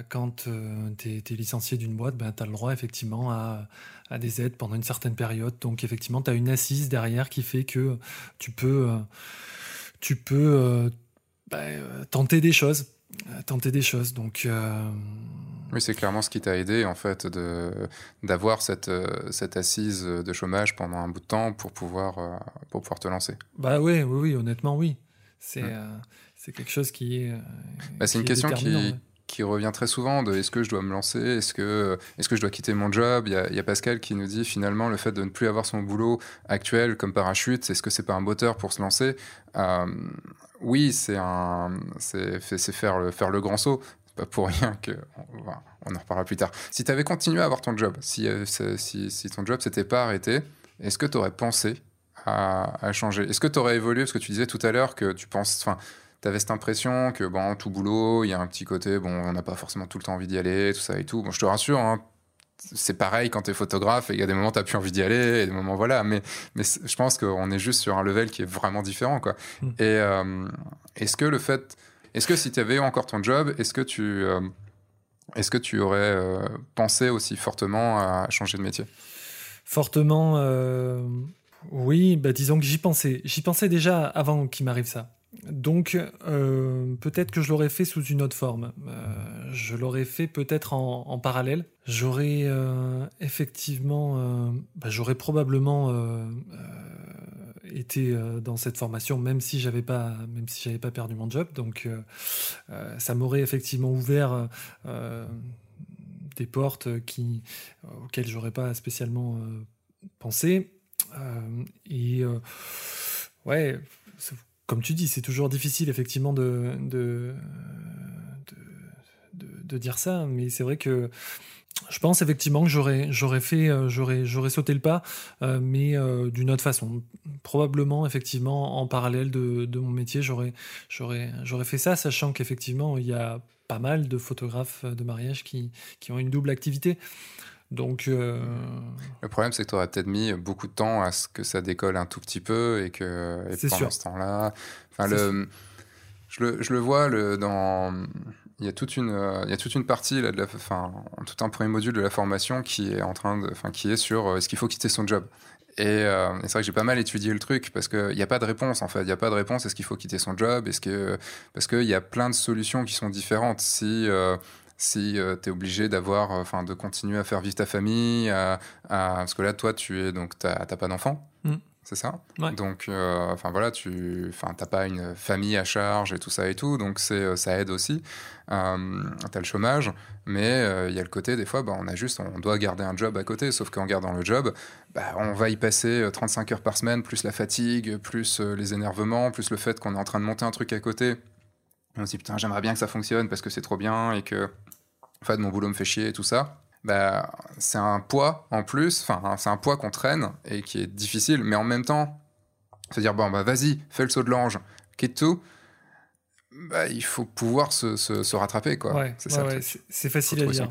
quand tu es, licencié d'une boîte, bah, tu as le droit, effectivement, à, à, des aides pendant une certaine période. Donc, effectivement, tu as une assise derrière qui fait que tu peux, tu peux bah, tenter des choses. Tenter des choses. Donc, oui, c'est clairement ce qui t'a aidé, en fait, de, d'avoir cette, euh, cette assise de chômage pendant un bout de temps pour pouvoir, euh, pour pouvoir te lancer. Bah oui, oui, oui honnêtement, oui. C'est, euh, c'est quelque chose qui est. Bah, c'est une question qui, qui revient très souvent de est-ce que je dois me lancer, est-ce que, est-ce que je dois quitter mon job? Il y, a, Pascal qui nous dit finalement le fait de ne plus avoir son boulot actuel comme parachute, est-ce que c'est pas un moteur pour se lancer? Oui, c'est, faire, le, faire le grand saut pas pour rien que. On, en reparlera plus tard. Si tu avais continué à avoir ton job, si, euh, si, si ton job s'était pas arrêté, est-ce que tu aurais pensé à, changer? Est-ce que tu aurais évolué? Parce que tu disais tout à l'heure que tu penses. Tu avais cette impression que, bon, tout boulot, il y a un petit côté, bon, on n'a pas forcément tout le temps envie d'y aller, tout ça et tout. Bon, je te rassure, hein, c'est pareil quand tu es photographe, et il y a des moments où tu plus envie d'y aller, et des moments, voilà. Mais, mais je pense qu'on est juste sur un level qui est vraiment différent, quoi. Hmm. Et euh, est-ce que le fait est-ce que si tu avais encore ton job, est-ce que tu, euh, est-ce que tu aurais euh, pensé aussi fortement à changer de métier? Fortement, oui. Bah, disons que j'y pensais. J'y pensais déjà avant qu'il m'arrive ça. Donc peut-être que je l'aurais fait sous une autre forme. je l'aurais fait peut-être en, parallèle. J'aurais effectivement, bah, j'aurais probablement été euh, dans cette formation, même si j'avais pas, même si j'avais pas perdu mon job. Donc, euh, euh, ça m'aurait effectivement ouvert des portes qui, auxquelles j'aurais pas spécialement pensé. et ouais, comme tu dis, c'est toujours difficile effectivement de, de, de, dire ça, mais c'est vrai que je pense effectivement que j'aurais fait euh, j'aurais sauté le pas euh, mais euh, d'une autre façon. Probablement effectivement en parallèle de, mon métier j'aurais fait ça sachant qu'effectivement il y a pas mal de photographes de mariage qui ont une double activité donc le problème c'est que tu aurais peut-être mis beaucoup de temps à ce que ça décolle un tout petit peu et que et pendant sûr. ce temps-là enfin le je le, je le vois le, dans il y a toute une, euh, il y a toute une partie là, de la, enfin, tout un premier module de la formation qui est en train de, enfin, qui est sur euh, est-ce qu'il faut quitter son job? Euh, et, c'est vrai que j'ai pas mal étudié le truc parce qu'il n'y a pas de réponse en fait. Il n'y a pas de réponse. Est-ce qu'il faut quitter son job? Est-ce que parce qu'il y a plein de solutions qui sont différentes. Si si tu es obligé d'avoir, enfin, de continuer à faire vivre ta famille, à, parce que là, toi, tu es donc t'as pas d'enfant. Mm c'est ça? Donc, euh, enfin voilà, tu enfin, pas une famille à charge et tout ça et tout, donc c'est euh, ça aide aussi. Euh, tu as le chômage, mais il y a le côté, des fois, bah, on a juste, on doit garder un job à côté, sauf qu'en gardant le job, bah, on va y passer 35 heures par semaine, plus la fatigue, plus les énervements, plus le fait qu'on est en train de monter un truc à côté. On se dit, putain, j'aimerais bien que ça fonctionne parce que c'est trop bien et que, en fait, mon boulot me fait chier et tout ça bah, c'est un poids en plus, enfin, c'est un poids qu'on traîne et qui est difficile, mais en même temps, se dire, bon, bah, vas-y, fais le saut de l'ange, quitte tout. Bah, il faut pouvoir se, se, rattraper, quoi. c'est c'est facile à dire.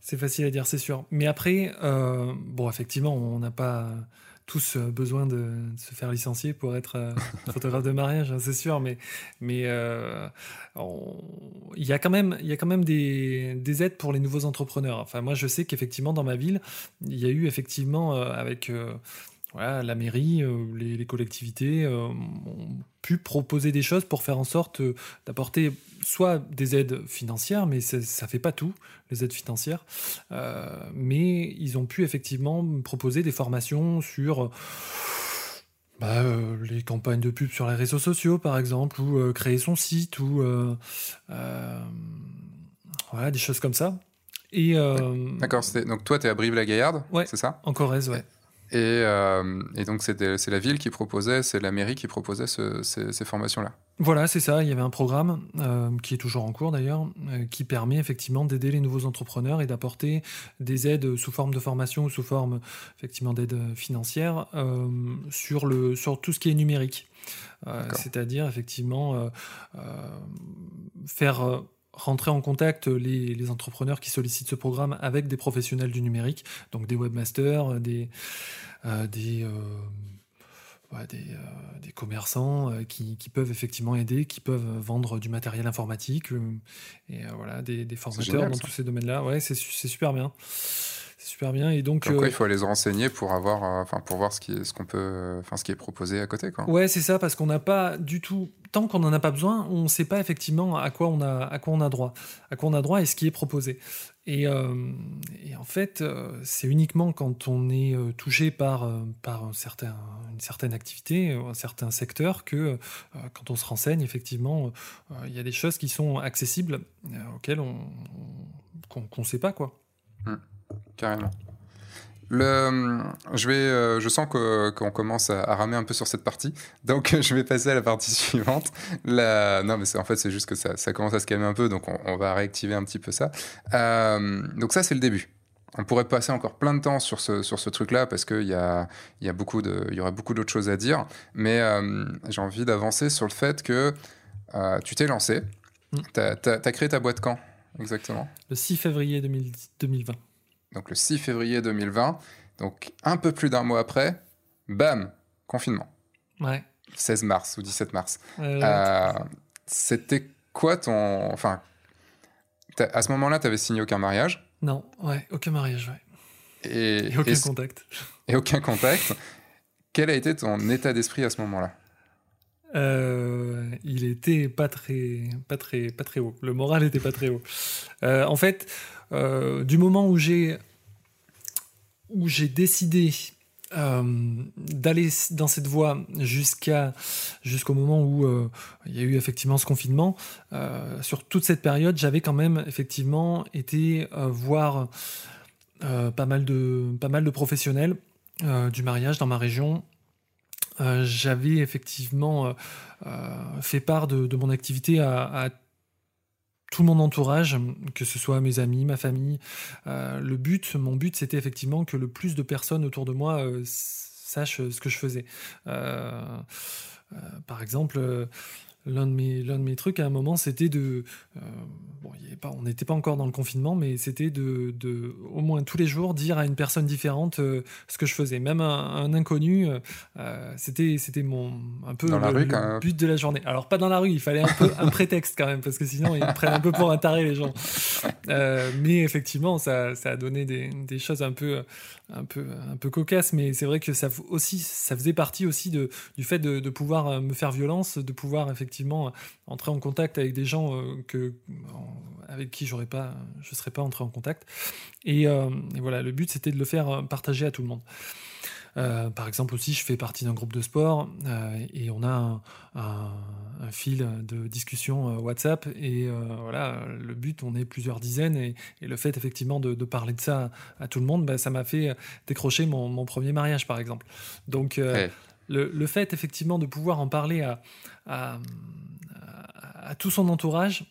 C'est facile à dire, c'est sûr. Mais après, euh, bon, effectivement, on n'a pas tous euh, besoin de, se faire licencier pour être euh, photographe de mariage, hein, c'est sûr, mais mais euh, il y a quand même il y a quand même des, des, aides pour les nouveaux entrepreneurs. Enfin, moi, je sais qu'effectivement dans ma ville, il y a eu effectivement avec voilà, la mairie, les, collectivités ont pu proposer des choses pour faire en sorte d'apporter soit des aides financières, mais ça ne fait pas tout, les aides financières, mais ils ont pu effectivement proposer des formations sur bah, euh, les campagnes de pub sur les réseaux sociaux, par exemple, ou euh, créer son site, ou euh, voilà, des choses comme ça. Et D'accord, donc toi, tu es à Brive-la-Gaillarde, ouais, c'est ça? En Corrèze, ouais. Euh, et, donc, c'est la ville qui proposait, c'est la mairie qui proposait ces, formations-là. Voilà, c'est ça. Il y avait un programme euh, qui est toujours en cours d'ailleurs, euh, qui permet effectivement d'aider les nouveaux entrepreneurs et d'apporter des aides sous forme de formation ou sous forme effectivement d'aide financière sur, le, sur tout ce qui est numérique. C'est-à-dire effectivement faire rentrer en contact les, entrepreneurs qui sollicitent ce programme avec des professionnels du numérique, donc des webmasters, des, euh, des, euh, des, euh, des, commerçants qui, qui, peuvent effectivement aider, qui peuvent vendre du matériel informatique, et voilà, des, des formateurs dans tous ces domaines-là. Ouais, c'est super bien super bien. Et donc, il faut aller se renseigner pour avoir, enfin, pour voir ce qui, ce qu'on peut, enfin, ce qui est proposé à côté, quoi. Ouais, c'est ça, parce qu'on n'a pas du tout tant qu'on n'en a pas besoin, on ne sait pas effectivement à quoi on a, à quoi on a droit, à quoi on a droit et ce qui est proposé. Et, euh, en fait, euh, c'est uniquement quand on est euh, touché par, par un certain, une certaine activité, un certain secteur, que quand on se renseigne, effectivement, il y a des choses qui sont accessibles auxquelles on qu'on ne sait pas. quoi. Mmh. Carrément. Le, je, vais, euh, je sens qu'on commence à, ramer un peu sur cette partie, donc je vais passer à la partie suivante. La, non, mais en fait, c'est juste que ça, ça, commence à se calmer un peu, donc on, va réactiver un petit peu ça. Euh, donc ça, c'est le début. On pourrait passer encore plein de temps sur ce, sur ce truc-là, parce qu'il y, a, y, a beaucoup de, y aurait beaucoup d'autres choses à dire, mais euh, j'ai envie d'avancer sur le fait que tu t'es lancé. Mm. Tu as, créé ta boîte quand, exactement? Le 6 février 2020 donc le 6 février 2020. Donc un peu plus d'un mois après, bam, confinement. Ouais. 16 mars ou 17 mars. Euh, c'était quoi ton... Enfin, à ce moment-là, tu avais signé aucun mariage? Non, ouais, aucun mariage, ouais. Et, aucun contact. Et aucun contact. Quel a été ton état d'esprit à ce moment-là? Euh, il était pas très, pas très, pas très haut. Le moral était pas très haut. Euh, en fait, euh, du moment où j'ai où j'ai décidé euh, d'aller dans cette voie jusqu'à jusqu'au moment où euh, il y a eu effectivement ce confinement, sur toute cette période, j'avais quand même effectivement été voir pas mal de pas mal de professionnels du mariage dans ma région. j'avais effectivement fait part de, mon activité à, à tout mon entourage, que ce soit mes amis, ma famille. Euh, le but, mon but, c'était effectivement que le plus de personnes autour de moi euh, sachent ce que je faisais. Euh, par exemple, L'un de, mes, l'un de mes trucs à un moment, c'était de. Euh, bon, pas, on n'était pas encore dans le confinement, mais c'était de, de, au moins tous les jours, dire à une personne différente euh, ce que je faisais. Même un, inconnu, euh, c'était, c'était mon, un peu le, but de la journée. Alors, pas dans la rue, il fallait un peu un prétexte quand même, parce que sinon, ils prennent un peu pour un taré, les gens. mais effectivement, ça, ça a donné des, des, choses un peu, un, peu, un peu cocasses, mais c'est vrai que ça, aussi, ça faisait partie aussi de, du fait de, de pouvoir me faire violence, de pouvoir effectivement effectivement entrer en contact avec des gens euh, que, avec qui j'aurais pas, je ne serais pas entré en contact. Euh, et, voilà, le but c'était de le faire partager à tout le monde. Euh, par exemple aussi, je fais partie d'un groupe de sport et on a un, fil de discussion WhatsApp et voilà, le but, on est plusieurs dizaines et, le fait effectivement de, parler de ça à, tout le monde, bah, ça m'a fait décrocher mon, premier mariage par exemple. Donc le, fait effectivement de pouvoir en parler à, à, tout son entourage,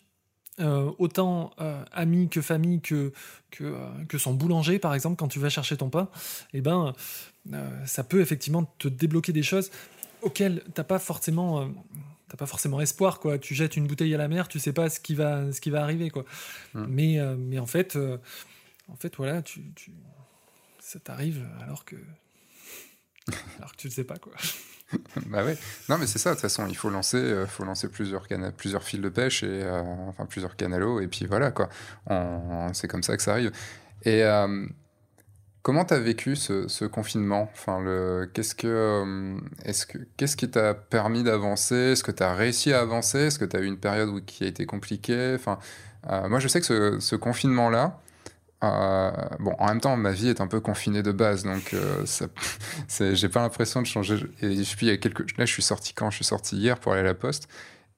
euh, autant euh, amis que famille que, que, euh, que, son boulanger par exemple quand tu vas chercher ton pain, eh ben, ça peut effectivement te débloquer des choses auxquelles t'as pas forcément t'as pas forcément espoir quoi. Tu jettes une bouteille à la mer, tu sais pas ce qui va, ce qui va arriver quoi. Mmh. Mais, mais en fait, en fait voilà, tu, tu ça t'arrive alors que alors que tu ne sais pas quoi. bah oui. Non mais c'est ça. De toute façon, il faut lancer, euh, faut lancer plusieurs plusieurs fils de pêche et euh, enfin plusieurs canalos et puis voilà quoi. C'est comme ça que ça arrive. Et euh, Comment tu as vécu ce, confinement? Enfin, le, qu'est-ce, que, euh, est-ce que, qu'est-ce qui t'a permis d'avancer? Est-ce que tu as réussi à avancer? Est-ce que tu as eu une période où, qui a été compliquée? Enfin, Moi, je sais que ce, ce confinement-là, euh, bon, en même temps, ma vie est un peu confinée de base, donc ça, j'ai pas l'impression de changer. Et puis, il y a quelques... là, je suis sorti quand? Je suis sorti hier pour aller à la poste.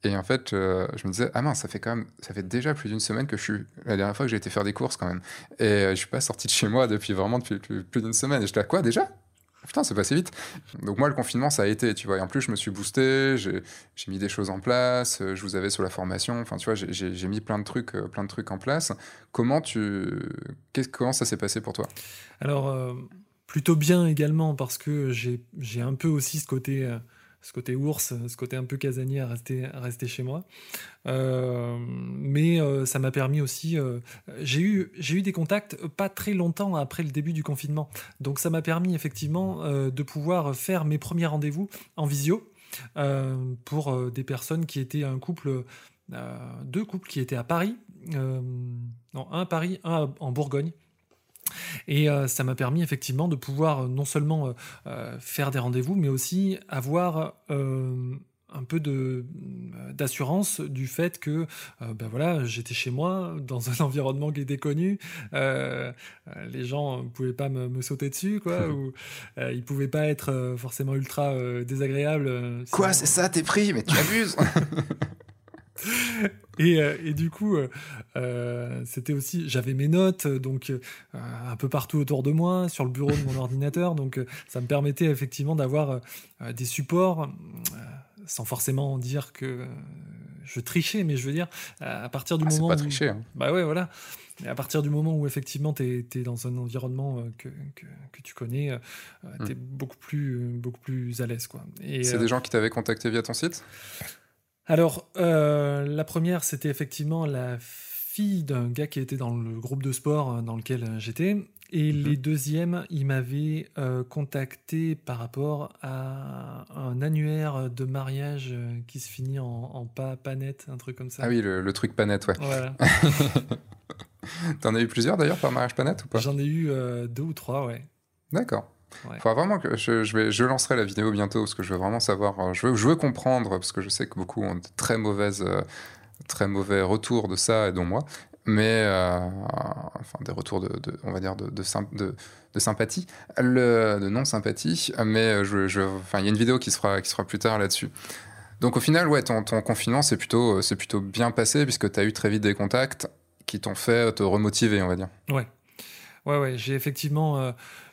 Et en fait, euh, je me disais, ah mince, ça fait quand même, ça fait déjà plus d'une semaine que je suis, la dernière fois que j'ai été faire des courses quand même. Et euh, je suis pas sorti de chez moi depuis vraiment depuis plus, d'une semaine. Et j'étais là, quoi déjà? Putain, c'est passé vite. Donc moi, le confinement, ça a été, tu vois. Et en plus, je me suis boosté, j'ai mis des choses en place, euh, je vous avais sur la formation. Enfin, tu vois, j'ai mis plein de trucs, plein de trucs en place. Comment tu, comment ça s'est passé pour toi? Alors, plutôt bien également parce que j'ai un peu aussi ce côté ce côté ours, ce côté un peu casanier à rester, chez moi. Euh, mais euh, ça m'a permis aussi. Euh, j'ai eu, j'ai eu des contacts pas très longtemps après le début du confinement. Donc ça m'a permis effectivement de pouvoir faire mes premiers rendez-vous en visio pour des personnes qui étaient un couple. deux couples qui étaient à Paris, non, un à Paris, un en Bourgogne, et euh, ça m'a permis effectivement de pouvoir euh, non seulement euh, faire des rendez-vous, mais aussi avoir un peu de d'assurance du fait que ben voilà j'étais chez moi dans un environnement qui était connu. Les gens ne pouvaient pas me, sauter dessus quoi ou ils pouvaient pas être forcément ultra désagréables quoi c'est ça t'es pris? Mais tu abuses Et, euh, et, du coup, euh, euh, c'était aussi, j'avais mes notes, donc un peu partout autour de moi, sur le bureau de mon ordinateur, donc ça me permettait effectivement d'avoir des supports, sans forcément dire que je trichais, mais je veux dire, à partir du ah, moment. Pas tricher. Hein. Bah ouais, voilà. Et à partir du moment où effectivement tu es, dans un environnement que, que, que tu connais, tu es hmm. beaucoup, plus, beaucoup plus à l'aise. C'est des gens qui t'avaient contacté via ton site? Alors, euh, la première, c'était effectivement la fille d'un gars qui était dans le groupe de sport euh, dans lequel euh, j'étais. Et mhm. les deuxièmes, il m'avait contacté par rapport à un annuaire de mariage qui se finit en, pas, net, un truc comme ça. Ah oui, le, truc pas net, ouais. Voilà. T'en as eu plusieurs d'ailleurs par mariage pas net ou pas? J'en ai eu deux ou trois, ouais. D'accord. Ouais. vraiment que je, vais, je lancerai la vidéo bientôt parce que je veux vraiment savoir, euh, je veux, je veux comprendre parce que je sais que beaucoup ont de très mauvaises, euh, très mauvais retours de ça et dont moi, mais euh, enfin des retours de, on va dire de, de, de, sympathie, le, de non sympathie, mais je, je, enfin il y a une vidéo qui sera qui sera plus tard là-dessus. Donc au final, ouais, ton, ton confinement c'est plutôt c'est plutôt bien passé puisque tu as eu très vite des contacts qui t'ont fait te remotiver, on va dire. Ouais, ouais, ouais, j'ai effectivement euh,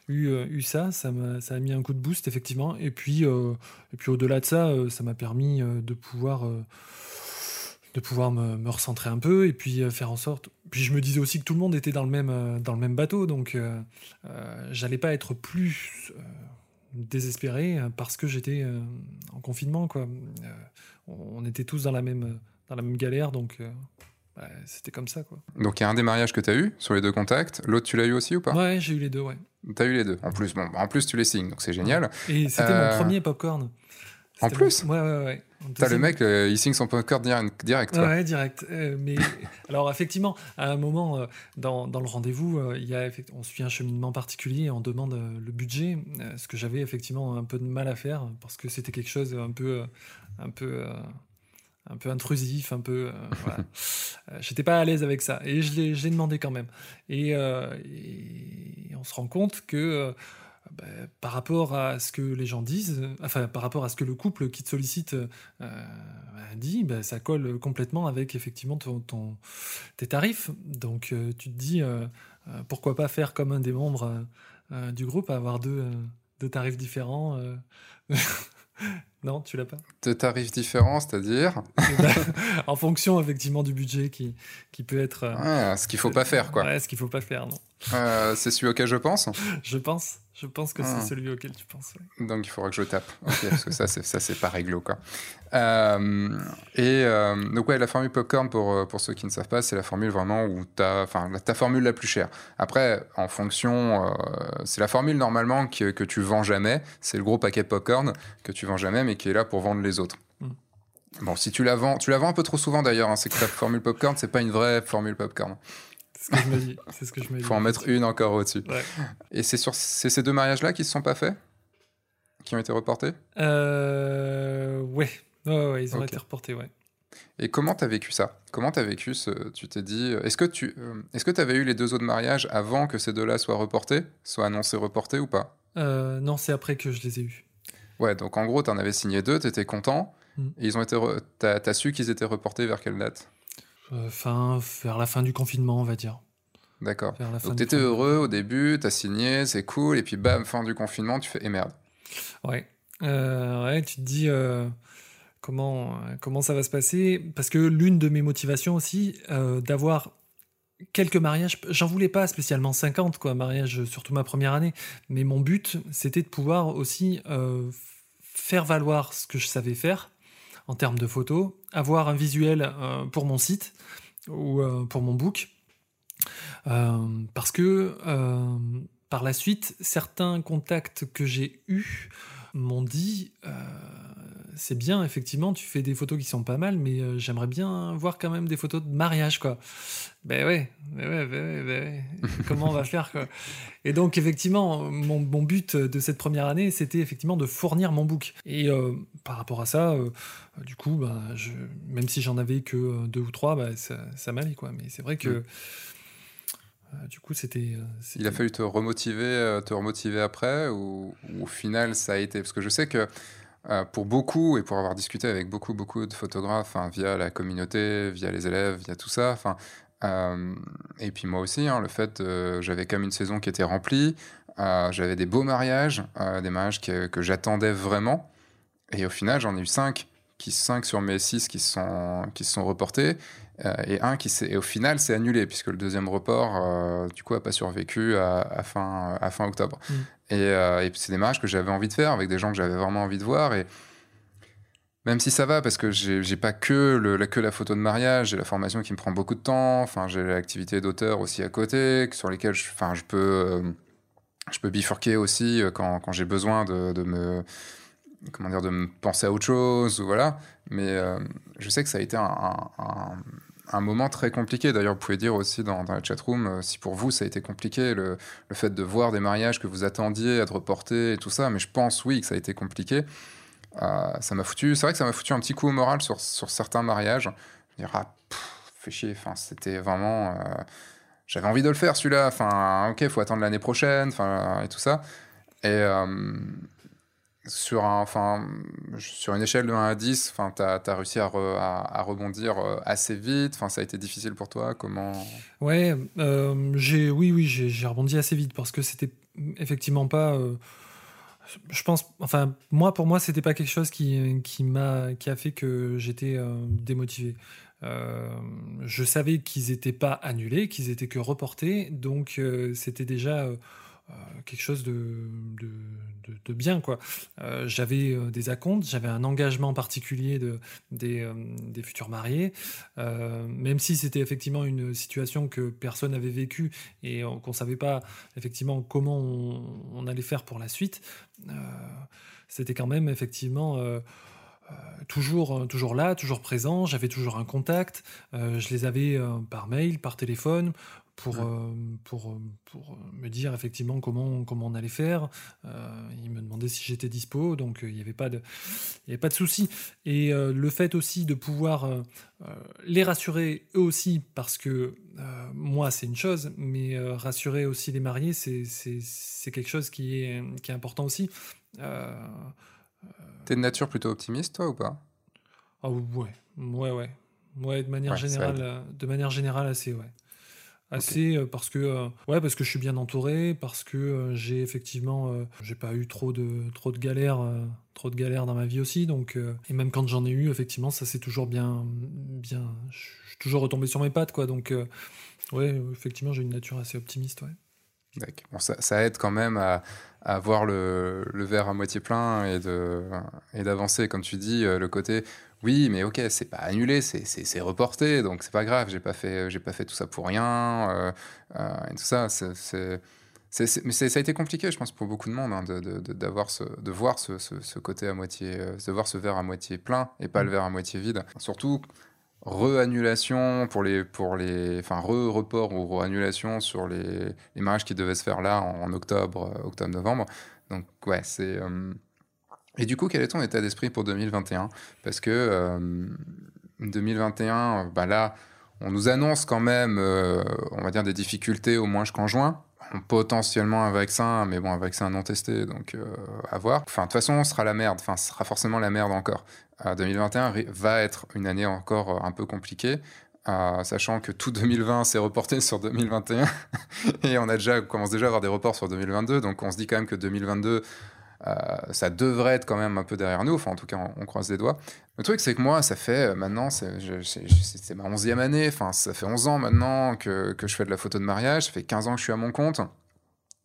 eu ça, ça m'a, ça a mis un coup de boost effectivement. Et puis, euh, puis au-delà de ça, euh, ça m'a permis de pouvoir, de pouvoir me, me, recentrer un peu et puis faire en sorte. Puis je me disais aussi que tout le monde était dans le même, dans le même bateau, donc j'allais pas être plus désespéré parce que j'étais en confinement quoi. on était tous dans la même, dans la même galère, donc c'était comme ça, quoi. Donc il y a un des mariages que tu as eu sur les deux contacts. L'autre, tu l'as eu aussi ou pas? Ouais, j'ai eu les deux, ouais. Tu as eu les deux. En plus, bon, en plus tu les signes, donc c'est génial. Et c'était mon euh, premier popcorn. En plus? Ouais, ouais, ouais. T'as le mec, euh, il signe son popcorn direct. Ouais, direct. Euh, mais alors, effectivement, à un moment, dans, dans, le rendez-vous, il y a, on suit un cheminement particulier, on demande le budget, ce que j'avais effectivement un peu de mal à faire, parce que c'était quelque chose un peu. un peu un peu intrusif, un peu. Euh, voilà. Euh, j'étais pas à l'aise avec ça. Et je l'ai demandé quand même. Et, euh, et, on se rend compte que bah, par rapport à ce que les gens disent, enfin par rapport à ce que le couple qui te sollicite bah, dit, bah, ça colle complètement avec effectivement ton, tes tarifs. Donc tu te dis pourquoi pas faire comme un des membres du groupe, avoir deux, deux tarifs différents. Non, tu l'as pas De tarifs différents, c'est-à-dire eh ben, En fonction, effectivement, du budget qui, qui peut être. Euh, ce qu'il faut pas faire, quoi. Ouais, ce qu'il faut pas faire, non. Euh, c'est celui auquel je pense Je pense. Je pense que c'est ah. celui auquel tu penses. Donc il faudra que je tape. parce que ça, c'est, ça, c'est pas réglo. Quoi. Euh, et donc, ouais, la formule popcorn, pour, pour ceux qui ne savent pas, c'est la formule vraiment où tu as. Enfin, ta formule la plus chère. Après, en fonction. c'est la formule normalement que, que tu vends jamais. C'est le gros paquet popcorn que tu vends jamais, mais qui est là pour vendre les autres. Mm. Bon, si tu la vends, tu la vends un peu trop souvent d'ailleurs. Hein, c'est que ta formule popcorn, c'est pas une vraie formule popcorn. C'est ce que je me dis. C'est ce que je me dis. Faut en mettre une encore au-dessus. Et c'est sur ces deux mariages-là qui se sont pas faits? Qui ont été reportés? Euh... ouais. ouais. ils ont été reportés, ouais. Et comment tu as vécu ça? Comment tu as vécu ce... Tu t'es dit... Est-ce que tu euh, est-ce que avais eu les deux autres mariages avant que ces deux-là soient reportés Soient annoncés reportés ou pas? Euh, Non, c'est après que je les ai eus. Ouais, donc en gros, tu en avais signé deux, tu étais content. Mm. Et ils ont été... T'as as su qu'ils étaient reportés vers quelle date? euh, fin, Vers la fin du confinement, on va dire. D'accord. Donc tu étais heureux au début, tu as signé, c'est cool, et puis bam, fin du confinement, tu fais « et eh merde ». Ouais. ouais, tu te dis comment, comment ça va se passer? Parce que l'une de mes motivations aussi, euh, d'avoir quelques mariages, j'en voulais pas spécialement 50, quoi, mariage, surtout ma première année, mais mon but, c'était de pouvoir aussi euh, faire valoir ce que je savais faire en termes de photos, avoir un visuel euh, pour mon site ou pour mon book. parce que par la suite, certains contacts que j'ai eus m'ont dit c'est bien, effectivement, tu fais des photos qui sont pas mal, mais euh, j'aimerais bien voir quand même des photos de mariage, quoi. Ben ouais, ben ouais, ben ouais, ben comment on va faire, quoi? Et donc, effectivement, mon, but de cette première année, c'était effectivement de fournir mon book. Et euh, par rapport à ça, euh, du coup, ben, je, même si j'en avais que deux ou trois, ben, ça, ça m'allait, quoi. Mais c'est vrai que. du coup, c'était. Il a fallu te remotiver, te remotiver après, ou, ou, au final, ça a été. Parce que je sais que euh, pour beaucoup, et pour avoir discuté avec beaucoup, beaucoup de photographes, hein, via la communauté, via les élèves, via tout ça, enfin, euh, et puis moi aussi, hein, le fait, euh, j'avais quand même une saison qui était remplie, j'avais des beaux mariages, des mariages que, que j'attendais vraiment, et au final, j'en ai eu cinq, qui, cinq sur mes six qui, sont, qui se sont reportés, et un qui s'est, et au final, c'est annulé, puisque le deuxième report, du coup, a pas survécu à, fin, à fin octobre. Mm. Euh, et, c'est des mariages que j'avais envie de faire avec des gens que j'avais vraiment envie de voir. Et même si ça va, parce que j'ai pas que, la, que la photo de mariage, j'ai la formation qui me prend beaucoup de temps. Enfin, j'ai l'activité d'auteur aussi à côté, sur lesquelles je, enfin, je peux, euh, je peux bifurquer aussi euh, quand, quand j'ai besoin de, de, me comment dire de me penser à autre chose ou voilà mais je sais que ça a été un, un moment très compliqué. D'ailleurs, vous pouvez dire aussi dans, dans la chatroom euh, si pour vous ça a été compliqué, le, le, fait de voir des mariages que vous attendiez être reportés et tout ça. Mais je pense, oui, que ça a été compliqué. Euh, ça m'a foutu, c'est vrai que ça m'a foutu un petit coup au moral sur, sur certains mariages. Je dire, ah, fait chier. Enfin, c'était vraiment. Euh, j'avais envie de le faire celui-là. Enfin, ok, faut attendre l'année prochaine. Enfin, et tout ça. Et sur, un, enfin, sur une échelle de 1 à 10, tu as, réussi à, à, rebondir euh, assez vite. Enfin, ça a été difficile pour toi Comment? Ouais, euh, j'ai, oui, oui, j'ai rebondi assez vite parce que c'était effectivement pas. Euh, je pense, enfin, moi, pour moi, c'était pas quelque chose qui, qui, m'a, qui a fait que j'étais démotivé. je savais qu'ils n'étaient pas annulés, qu'ils étaient que reportés, donc c'était déjà euh, quelque chose de, de, bien. quoi. Euh, j'avais euh, des acomptes, j'avais un engagement particulier de, des, des futurs mariés, même si c'était effectivement une situation que personne n'avait vécue et qu'on ne savait pas effectivement comment on, allait faire pour la suite. c'était quand même effectivement... toujours, toujours là, toujours présent, j'avais toujours un contact, je les avais par mail, par téléphone, pour, euh, pour, pour me dire effectivement comment, comment on allait faire. Euh, il me demandait si j'étais dispo, donc euh, il n'y avait pas de, il y avait pas de souci. Et le fait aussi de pouvoir les rassurer eux aussi, parce que moi c'est une chose, mais rassurer aussi les mariés, c'est quelque chose qui est, qui est important aussi. T'es de nature plutôt optimiste, toi, ou pas? Ah ouais, ouais, ouais. Ouais, de manière générale, de manière générale assez, ouais. Assez euh, parce que euh, ouais parce que je suis bien entouré parce que euh, j'ai effectivement j'ai pas eu trop de trop de galères trop de galères dans ma vie aussi. Donc et même quand j'en ai eu effectivement ça c'est toujours bien bien je suis toujours retombé sur mes pattes quoi. Donc ouais effectivement j'ai une nature assez optimiste ouais. Bon, ça, ça, aide quand même à, à voir le, le, verre à moitié plein et de et d'avancer. Comme tu dis le côté oui, mais ok, c'est pas annulé, c'est reporté, donc c'est pas grave. J'ai pas fait, j'ai pas fait tout ça pour rien euh, euh, et tout ça. C'est mais ça a été compliqué, je pense, pour beaucoup de monde, hein, de, ce, de voir ce, ce, côté à moitié, euh, de voir ce verre à moitié plein et pas le mm. verre à moitié vide. Surtout re-annulation pour les, pour les, enfin re-report ou re-annulation sur les, les, mariages qui devaient se faire là en, octobre, euh, octobre-novembre. Donc ouais, c'est. Euh, et du coup, quel est ton état d'esprit pour 2021 Parce que 2021, bah là, on nous annonce quand même, on va dire, des difficultés au moins jusqu'en juin potentiellement un vaccin, mais bon, un vaccin non testé, donc euh, à voir. Enfin, de toute façon, on sera la merde. Enfin, ce sera forcément la merde encore. 2021 va être une année encore euh, un peu compliquée. Euh, sachant que tout 2020 s'est reporté sur 2021 et on a déjà commence déjà à avoir des reports sur 2022 donc on se dit quand même que 2022 euh, ça devrait être quand même un peu derrière nous. Enfin, en tout cas, on, croise les doigts. Le truc, c'est que moi, ça fait euh, maintenant, c'est ma onzième année. Enfin, ça fait 11 ans maintenant que, que, je fais de la photo de mariage. Ça fait 15 ans que je suis à mon compte.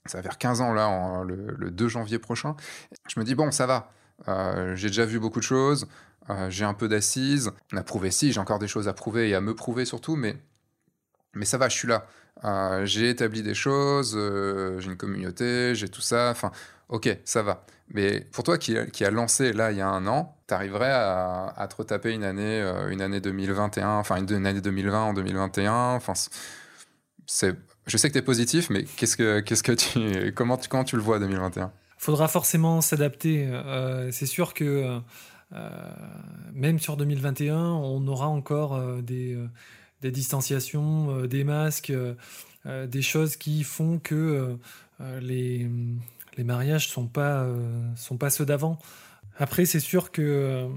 Ça va faire 15 ans, là, le, 2 janvier prochain. Je me dis, bon, ça va. Euh, j'ai déjà vu beaucoup de choses. j'ai un peu d'assises. On a prouvé, si, j'ai encore des choses à prouver et à me prouver surtout, mais, mais ça va, je suis là. j'ai établi des choses, j'ai une communauté, j'ai tout ça. Enfin, ok, ça va. Mais pour toi qui, qui a lancé là il y a un an, tu arriverais à, à, te retaper une année, euh, une année 2021, enfin une, année 2020 en 2021. Enfin, je sais que tu es positif, mais qu'est-ce que, que tu, comment, tu, tu le vois 2021 Faudra forcément s'adapter. Euh, c'est sûr que euh, même sur 2021, on aura encore des distanciations, des masques, des choses qui font que les les mariages sont pas euh, sont pas ceux d'avant. Après, c'est sûr que euh,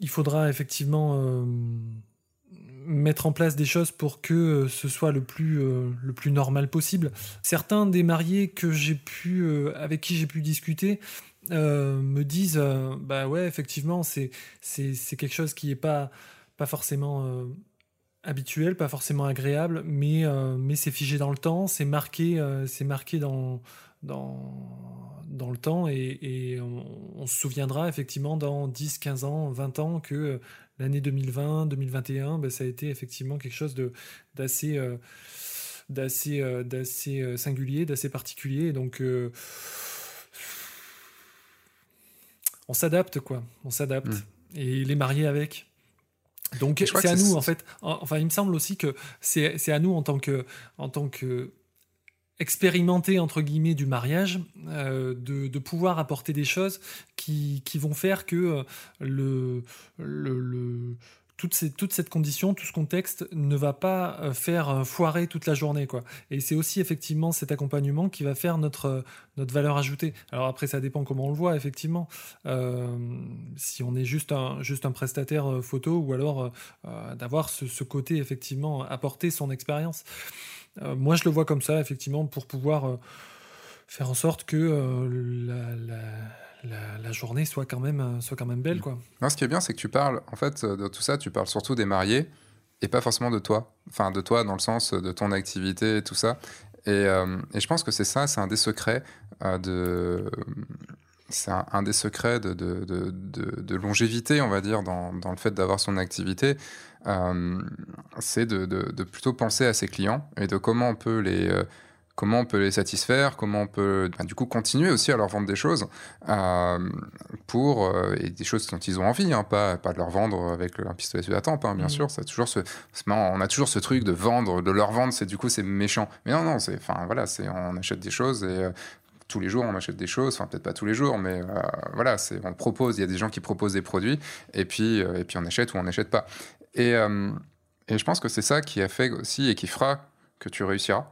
il faudra effectivement euh, mettre en place des choses pour que ce soit le plus normal possible. Certains des mariés que j'ai pu avec qui j'ai pu discuter me disent bah ouais effectivement c'est quelque chose qui est pas forcément habituel, pas forcément agréable, mais, mais c'est figé dans le temps, c'est marqué, c'est marqué dans, dans, dans le temps et, on, se souviendra effectivement dans 10, 15 ans, 20 ans que l'année 2020, 2021, ben, ça a été effectivement quelque chose d'assez euh, d'assez euh, d'assez euh, singulier, d'assez particulier. Donc on s'adapte quoi, on s'adapte mm. et les mariés avec. Donc c'est à nous en fait. Enfin, il me semble aussi que c'est à nous en tant que en tant que expérimenter entre guillemets du mariage, euh, de, pouvoir apporter des choses qui, vont faire que euh, le, le, toute, toute, cette condition, tout ce contexte ne va pas euh, faire foirer toute la journée. Quoi. Et c'est aussi effectivement cet accompagnement qui va faire notre, notre valeur ajoutée. Alors après, ça dépend comment on le voit, effectivement. si on est juste un, juste un prestataire photo ou alors d'avoir ce, côté, effectivement, apporter son expérience. Euh, moi, je le vois comme ça, effectivement, pour pouvoir euh, faire en sorte que euh, la, journée soit quand même, soit quand même belle. Quoi. Non, ce qui est bien, c'est que tu parles, en fait, de tout ça, tu parles surtout des mariés et pas forcément de toi. Enfin, de toi dans le sens de ton activité et tout ça. Et, et je pense que c'est ça, c'est un des secrets de. C'est un, des secrets de, de, de, de, longévité, on va dire, dans, dans le fait d'avoir son activité. Euh, c'est de, plutôt penser à ses clients et de comment on peut les euh, comment on peut les satisfaire, comment on peut bah, du coup continuer aussi à leur vendre des choses euh, pour et des choses dont ils ont envie, hein, pas pas de leur vendre avec un pistolet sur la tempe, hein, bien mmh. sûr. Ça toujours ce, on a toujours ce truc de vendre, de leur vendre, c'est du coup c'est méchant. Mais non non, c'est enfin voilà, c'est on achète des choses et tous les jours on achète des choses, enfin peut-être pas tous les jours, mais voilà, c'est on propose, il y a des gens qui proposent des produits et puis et puis on achète ou on n'achète pas. Et, euh, et je pense que c'est ça qui a fait aussi et qui fera que tu réussiras.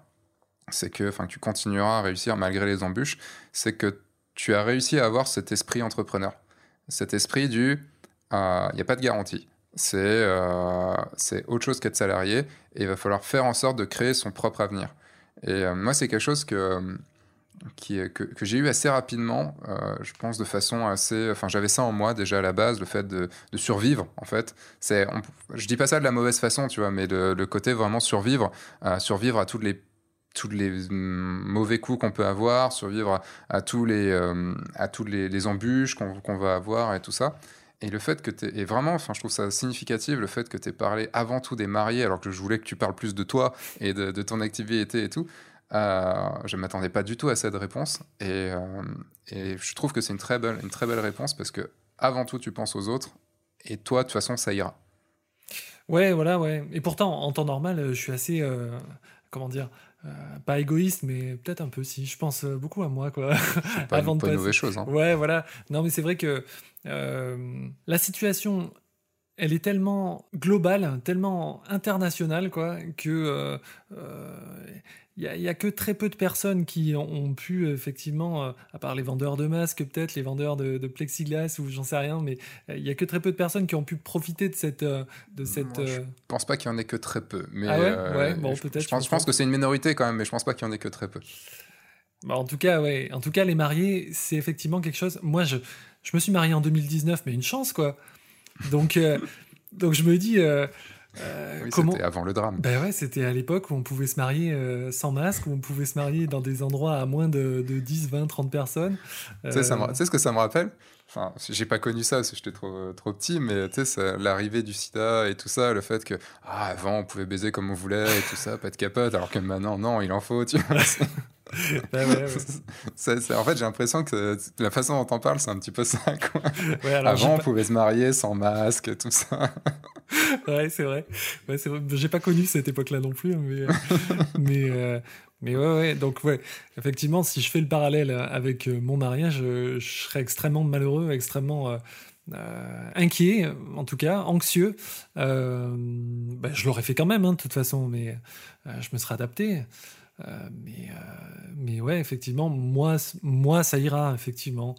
C'est que, enfin, tu continueras à réussir malgré les embûches. C'est que tu as réussi à avoir cet esprit entrepreneur. Cet esprit du, euh, il n'y a pas de garantie. C'est euh, c'est autre chose qu'être salarié et il va falloir faire en sorte de créer son propre avenir. Et moi, c'est quelque chose que que, j'ai eu assez rapidement, euh, je pense de façon assez... Enfin, j'avais ça en moi déjà à la base, le fait de, survivre, en fait. C'est, je dis pas ça de la mauvaise façon, tu vois, mais le, côté vraiment survivre, euh, survivre à toutes les tous les mm, mauvais coups qu'on peut avoir, survivre à, tous les, euh, à toutes les, embûches qu'on, va avoir et tout ça. Et le fait que tu et vraiment, enfin, je trouve ça significatif, le fait que tu aies parlé avant tout des mariés, alors que je voulais que tu parles plus de toi et de ton activité et tout. Euh, je ne m'attendais pas du tout à cette réponse et, euh, et je trouve que c'est une très belle, une très belle réponse parce que avant tout tu penses aux autres et toi de toute façon ça ira. Ouais, voilà, ouais. Et pourtant, en temps normal, je suis assez, comment dire, pas égoïste, mais peut-être un peu si. Je pense beaucoup à moi, quoi. Pas, Avant de une mauvaise chose. Hein. Ouais, voilà. Non, mais c'est vrai que la situation elle est tellement globale, tellement internationale, quoi, que euh, n'y euh, a, que très peu de personnes qui ont pu effectivement, euh, à part les vendeurs de masques peut-être, les vendeurs de, plexiglas ou j'en sais rien, mais il y a que très peu de personnes qui ont pu profiter de cette, de cette. Moi, je pense pas qu'il y en ait que très peu, mais ah ouais, bon, peut-être. Je, pense, je pense que c'est une minorité quand même, mais je pense pas qu'il y en ait que très peu. Bah, en tout cas, ouais. En tout cas, les mariés, c'est effectivement quelque chose. Moi, je, je me suis marié en 2019, mais une chance, quoi. Donc, euh, donc je me dis. Euh, euh, oui, comment... C'était avant le drame. Ben ouais, c'était à l'époque où on pouvait se marier sans masque, où on pouvait se marier dans des endroits à moins de, de 10, 20, 30 personnes. Tu sais, ce que ça me rappelle? Enfin, j'ai pas connu ça parce que j'étais trop, trop petit, mais tu sais, l'arrivée du sida et tout ça, le fait que ah, avant on pouvait baiser comme on voulait et tout ça, pas de capote, alors que maintenant, non, il en faut, tu vois. en fait, j'ai l'impression que la façon dont on parle, c'est un petit peu ça. Quoi. Avant, on pouvait se marier sans masque, tout ça. ouais, c'est vrai. J'ai pas connu cette époque-là non plus, mais, mais, euh, mais ouais, ouais. Donc, ouais, effectivement, si je fais le parallèle avec euh, mon mariage, je, serais extrêmement malheureux, extrêmement. Euh, inquiet, en tout cas, anxieux. Ben, je l'aurais fait quand même, hein, de toute façon, mais je me serais adapté. Euh, mais, euh, mais ouais, effectivement, moi, moi, ça ira, effectivement.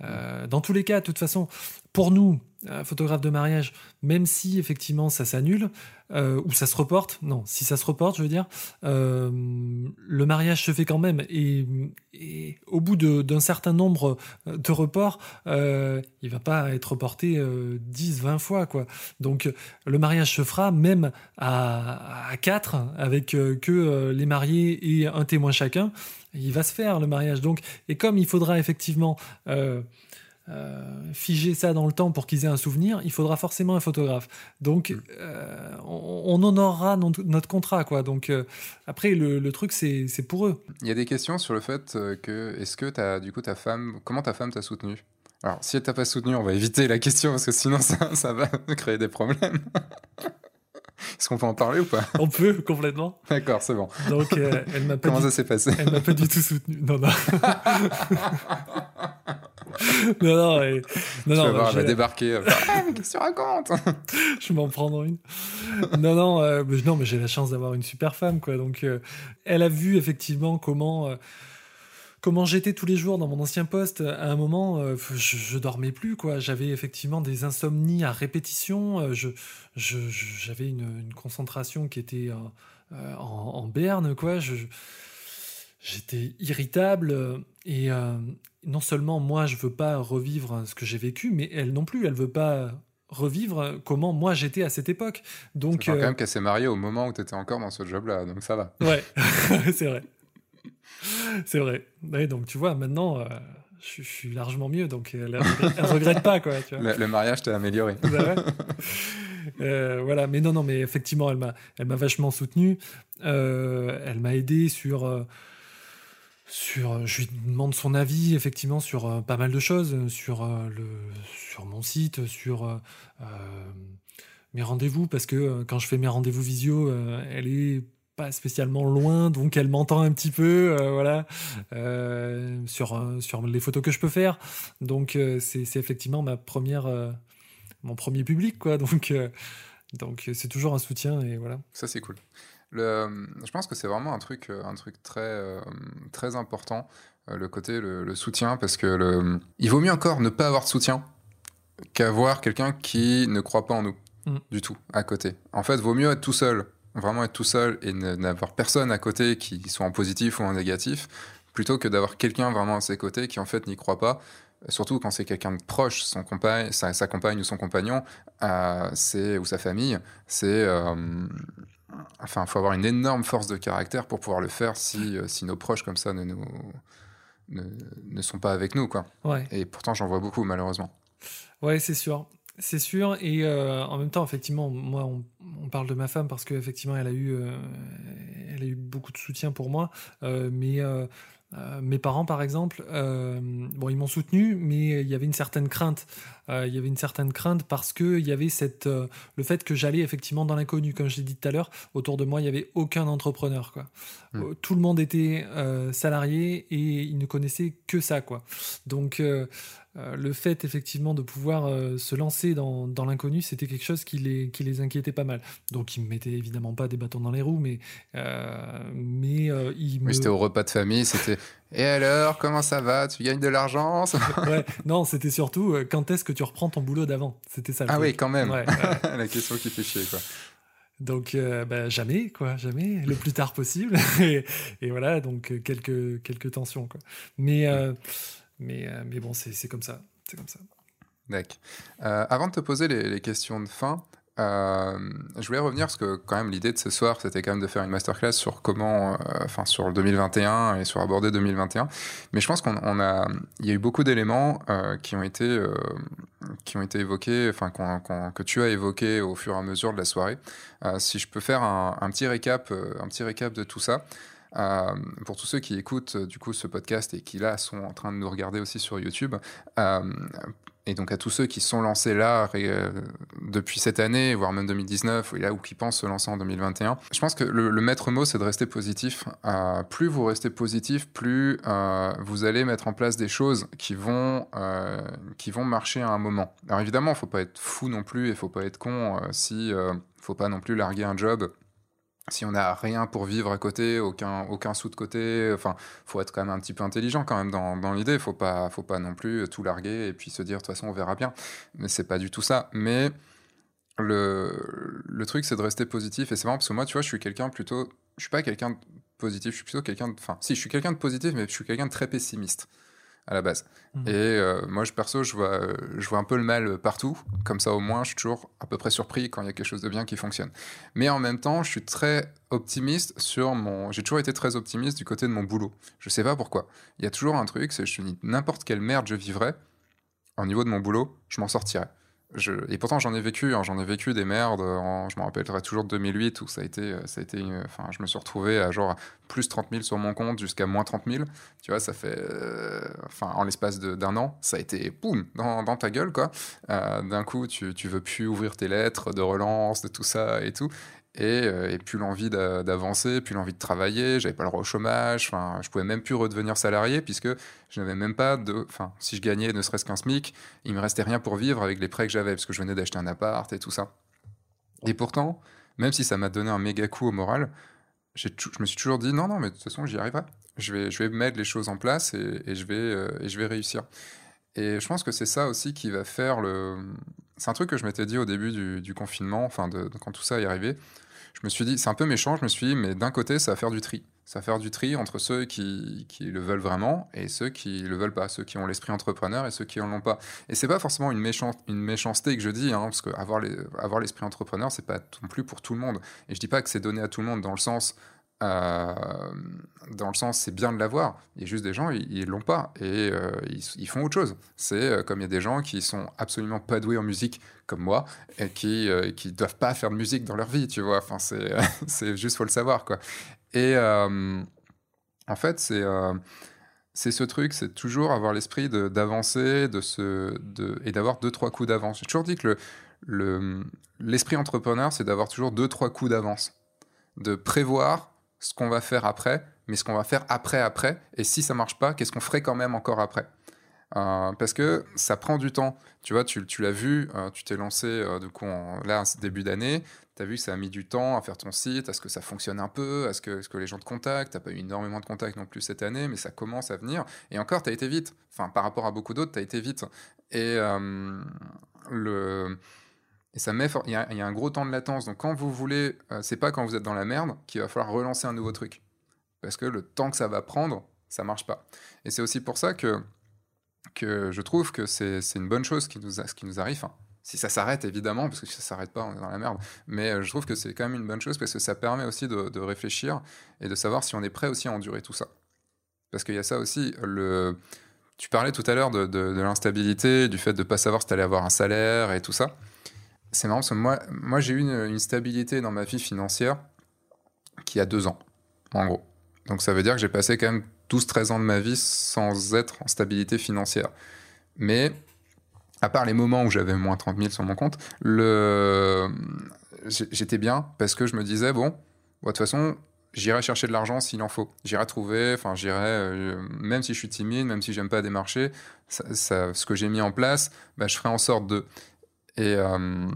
Euh, dans tous les cas, de toute façon, pour nous, photographes de mariage, même si effectivement ça s'annule ou ça se reporte, non, si ça se reporte, je veux dire, le mariage se fait quand même et, au bout d'un certain nombre de reports, il va pas être reporté 10, 20 fois, quoi. Donc le mariage se fera même à, à 4 avec que les mariés et un témoin chacun il va se faire le mariage. Donc, et comme il faudra effectivement euh, euh, figer ça dans le temps pour qu'ils aient un souvenir, il faudra forcément un photographe. Donc, mm. euh, on, honorera notre contrat, quoi. Donc, après, le, truc, c'est pour eux. Il y a des questions sur le fait que, est-ce que as, du coup, ta femme, comment ta femme t'a soutenu? Alors, si elle t'a pas soutenu, on va éviter la question parce que sinon ça, ça va créer des problèmes. Est-ce qu'on peut en parler ou pas On peut, complètement. D'accord, c'est bon. Donc, euh, elle m'a Comment ça s'est passé Elle m'a pas du tout soutenu. Non, non. non, non, et... non, non. Voir, elle va débarquer. ah, mais qu'est-ce que tu racontes Je vais m'en prendre une. Non, non, euh, mais, non, mais j'ai la chance d'avoir une super femme, quoi. Donc, euh, elle a vu effectivement comment comment j'étais tous les jours dans mon ancien poste, à un moment, euh, je, dormais plus, quoi. J'avais effectivement des insomnies à répétition. Euh, je, j'avais une, concentration qui était euh, en, berne, quoi. j'étais irritable et non seulement moi, je veux pas revivre ce que j'ai vécu, mais elle non plus, elle veut pas revivre comment moi j'étais à cette époque. Donc, quand même qu'elle s'est mariée au moment où tu étais encore dans ce job-là, donc ça va. Ouais, c'est vrai. C'est vrai. donc tu vois, maintenant, euh, je, suis largement mieux, donc elle, elle, regrette pas, quoi. Le, mariage t'a amélioré. Euh, voilà, mais non, non, mais effectivement, elle m'a, elle m'a vachement soutenu. Euh, elle m'a aidé sur, sur. Je lui demande son avis, effectivement, sur pas mal de choses, sur le, sur mon site, sur mes rendez-vous, parce que quand je fais mes rendez-vous visio, elle est pas spécialement loin, donc elle m'entend un petit peu, euh, voilà, euh, sur, euh, sur les photos que je peux faire. Donc c'est effectivement ma première, mon premier public, quoi. Donc donc c'est toujours un soutien et voilà. Ça c'est cool. Le, je pense que c'est vraiment un truc, un truc très, très important, le côté le, soutien, parce que le, il vaut mieux encore ne pas avoir de soutien qu'avoir quelqu'un qui ne croit pas en nous mm. du tout à côté. En fait, vaut mieux être tout seul vraiment être tout seul et n'avoir personne à côté qui soit en positif ou en négatif, plutôt que d'avoir quelqu'un vraiment à ses côtés qui en fait n'y croit pas, surtout quand c'est quelqu'un de proche, son compagne, sa, compagne ou son compagnon, euh, c'est ou sa famille, c'est euh, enfin, faut avoir une énorme force de caractère pour pouvoir le faire si, euh, si nos proches comme ça ne nous ne, ne sont pas avec nous quoi. Ouais. Et pourtant j'en vois beaucoup malheureusement. Ouais, c'est sûr. C'est sûr, et euh, en même temps, effectivement, moi, on, parle de ma femme parce qu'effectivement, elle a eu, euh, elle a eu beaucoup de soutien pour moi, euh, mais mes parents, par exemple, bon, ils m'ont soutenu, mais il y avait une certaine crainte. Il y avait une certaine crainte parce que il y avait cette, le fait que j'allais effectivement dans l'inconnu. Comme je l'ai dit tout à l'heure, autour de moi, il n'y avait aucun entrepreneur. Quoi. Hmm. Tout le monde était salarié et ils ne connaissaient que ça. Quoi. Donc, euh, le fait effectivement de pouvoir euh, se lancer dans, l'inconnu, c'était quelque chose qui les, qui les inquiétait pas mal. Donc ils me mettaient évidemment pas des bâtons dans les roues, mais, euh, mais ils Oui, c'était au repas de famille, c'était Et alors, comment ça va? Tu gagnes de l'argent? Ouais, Non, c'était surtout quand est-ce que tu reprends ton boulot d'avant? C'était ça. ah oui, quand même. La question qui fait chier, quoi. Donc bah, jamais, quoi, jamais, le plus tard possible. et, voilà, donc quelques, quelques tensions, quoi. Mais. Mais, euh, mais bon, c'est comme ça. C'est comme ça. D'accord. Euh, avant de te poser les, questions de fin, euh, je voulais revenir parce que quand même l'idée de ce soir, c'était quand même de faire une masterclass sur comment, enfin sur le 2021 et sur aborder 2021. Mais je pense qu'on a, il y a eu beaucoup d'éléments qui ont été, qui ont été évoqués, enfin que tu as évoqués au fur et à mesure de la soirée. si je peux faire un, petit récap, un petit récap de tout ça. Euh, pour tous ceux qui écoutent du coup ce podcast et qui là sont en train de nous regarder aussi sur YouTube, euh, et donc à tous ceux qui sont lancés là euh, depuis cette année, voire même 2019, ou, là, ou qui pensent se lancer en 2021, je pense que le, maître mot, c'est de rester positif. plus vous restez positif, plus vous allez mettre en place des choses qui vont, qui vont marcher à un moment. Alors évidemment, il faut pas être fou non plus, il faut pas être con si... faut pas non plus larguer un job si on n'a rien pour vivre à côté, aucun, aucun sou de côté, enfin, faut être quand même un petit peu intelligent quand même dans, dans l'idée. Faut pas, faut pas non plus tout larguer et puis se dire de toute façon on verra bien. Mais c'est pas du tout ça. Mais le, le truc c'est de rester positif et c'est marrant parce que moi, tu vois, je suis quelqu'un plutôt, je suis pas quelqu'un de positif, je suis plutôt quelqu'un de, enfin, si, je suis quelqu'un de positif, mais je suis quelqu'un de très pessimiste à la base. Mmh. Et euh, moi, je perso, je vois, je vois un peu le mal partout. Comme ça, au moins, je suis toujours à peu près surpris quand il y a quelque chose de bien qui fonctionne. Mais en même temps, je suis très optimiste sur mon. J'ai toujours été très optimiste du côté de mon boulot. Je sais pas pourquoi. Il y a toujours un truc, c'est je dis n'importe quelle merde je vivrais, au niveau de mon boulot, je m'en sortirais et pourtant j'en ai vécu, hein, j'en ai vécu des merdes. je me rappellerai toujours de 2008 où ça a été, euh, ça a été, enfin, je me suis retrouvé à genre plus 30 000 sur mon compte jusqu'à moins 30 000. Tu vois, ça fait, euh, enfin, en l'espace d'un an, ça a été boum dans, ta gueule quoi. Euh, d'un coup, tu, tu veux plus ouvrir tes lettres de relance, de tout ça et tout. Euh, et, plus l'envie d'avancer, plus l'envie de travailler. J'avais pas le droit au chômage. Enfin, je pouvais même plus redevenir salarié puisque je n'avais même pas de. Enfin, si je gagnais ne serait-ce qu'un SMIC, il me restait rien pour vivre avec les prêts que j'avais parce que je venais d'acheter un appart et tout ça. Et pourtant, même si ça m'a donné un méga coup au moral, je me suis toujours dit non, non, mais de toute façon, j'y arriverai. Je vais, je vais mettre les choses en place et, je, vais, euh, et je vais réussir. Et je pense que c'est ça aussi qui va faire le. C'est un truc que je m'étais dit au début du, confinement, enfin, quand tout ça est arrivé je me suis dit, c'est un peu méchant, je me suis dit, mais d'un côté, ça va faire du tri. Ça va faire du tri entre ceux qui, le veulent vraiment et ceux qui le veulent pas, ceux qui ont l'esprit entrepreneur et ceux qui en ont pas. Et c'est pas forcément une, méchanceté que je dis, hein, parce que avoir l'esprit entrepreneur, c'est pas non plus pour tout le monde. Et je dis pas que c'est donné à tout le monde dans le sens, dans le sens, c'est bien de l'avoir. Il y a juste des gens, ils l'ont pas et euh, ils, font autre chose. C'est euh, comme il y a des gens qui sont absolument pas doués en musique, comme moi, et qui qui doivent pas faire de musique dans leur vie, tu vois. Enfin, c'est c'est juste faut le savoir, quoi. Et en fait, c'est c'est ce truc, c'est toujours avoir l'esprit d'avancer, de, et d'avoir deux, trois coups d'avance. J'ai toujours dit que le, l'esprit entrepreneur, c'est d'avoir toujours deux, trois coups d'avance. De prévoir ce qu'on va faire après, mais ce qu'on va faire après, après. Et si ça marche pas, qu'est-ce qu'on ferait quand même encore après? Euh, parce que ça prend du temps. Tu vois, tu, l'as vu, euh, tu t'es lancé euh, du coup là, début d'année, tu as vu que ça a mis du temps à faire ton site, à ce que ça fonctionne un peu, à ce que, ce que les gens te contactent? Tu pas eu énormément de contacts non plus cette année, mais ça commence à venir. Et encore, tu as été vite. Enfin, par rapport à beaucoup d'autres, tu as été vite. Et le. Et ça met, il y, a, un gros temps de latence. Donc quand vous voulez, euh, c'est pas quand vous êtes dans la merde qu'il va falloir relancer un nouveau truc. Parce que le temps que ça va prendre, ça marche pas. Et c'est aussi pour ça que, que je trouve que c'est une bonne chose qui nous, qui nous arrive. si ça s'arrête, évidemment, parce que si ça s'arrête pas, on est dans la merde. Mais euh, je trouve que c'est quand même une bonne chose parce que ça permet aussi de, de, réfléchir et de savoir si on est prêt aussi à endurer tout ça. Parce qu'il y a ça aussi, le... Tu parlais tout à l'heure de, de, de l'instabilité, du fait de ne pas savoir si tu allais avoir un salaire et tout ça c'est marrant parce que moi, moi j'ai eu une, stabilité dans ma vie financière qui a deux ans, en gros. Donc ça veut dire que j'ai passé quand même 12-13 ans de ma vie sans être en stabilité financière. Mais à part les moments où j'avais moins 30 000 sur mon compte, j'étais bien parce que je me disais, bon, de toute façon, j'irai chercher de l'argent s'il en faut. J'irai trouver, enfin, j'irai, euh, même si je suis timide, même si j'aime pas démarcher, ça, ce que j'ai mis en place, bah, je ferai en sorte de. Et, euh,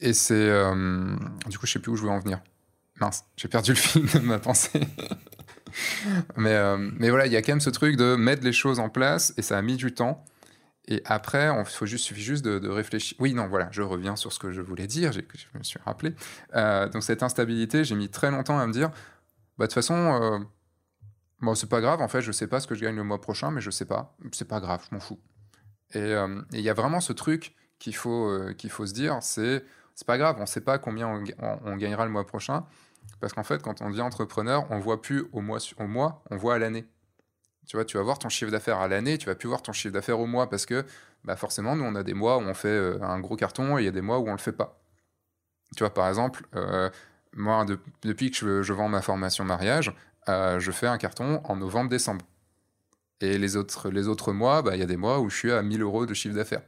et c'est. Euh, du coup, je sais plus où je veux en venir. Mince, j'ai perdu le fil de ma pensée. mais, mais voilà, il y a quand même ce truc de mettre les choses en place et ça a mis du temps. Et après, il juste, suffit juste de, réfléchir. Oui, non, voilà, je reviens sur ce que je voulais dire, je me suis rappelé. Euh, donc cette instabilité, j'ai mis très longtemps à me dire, bah, de toute façon, euh, bon, c'est pas grave, en fait, je sais pas ce que je gagne le mois prochain, mais je sais pas, c'est pas grave, je m'en fous. Euh, et il y a vraiment ce truc qu'il faut, qu'il faut se dire, c'est, pas grave, on sait pas combien on, gagnera le mois prochain, parce qu'en fait, quand on devient entrepreneur, on voit plus au mois, au mois on voit à l'année. Tu vois, tu vas voir ton chiffre d'affaires à l'année, tu vas plus voir ton chiffre d'affaires au mois parce que bah forcément, nous, on a des mois où on fait euh, un gros carton et il y a des mois où on le fait pas. Tu vois, par exemple, euh, moi, depuis que je, vends ma formation mariage, euh, je fais un carton en novembre-décembre. Et les autres, les autres mois, bah, il y a des mois où je suis à 1000 euros de chiffre d'affaires.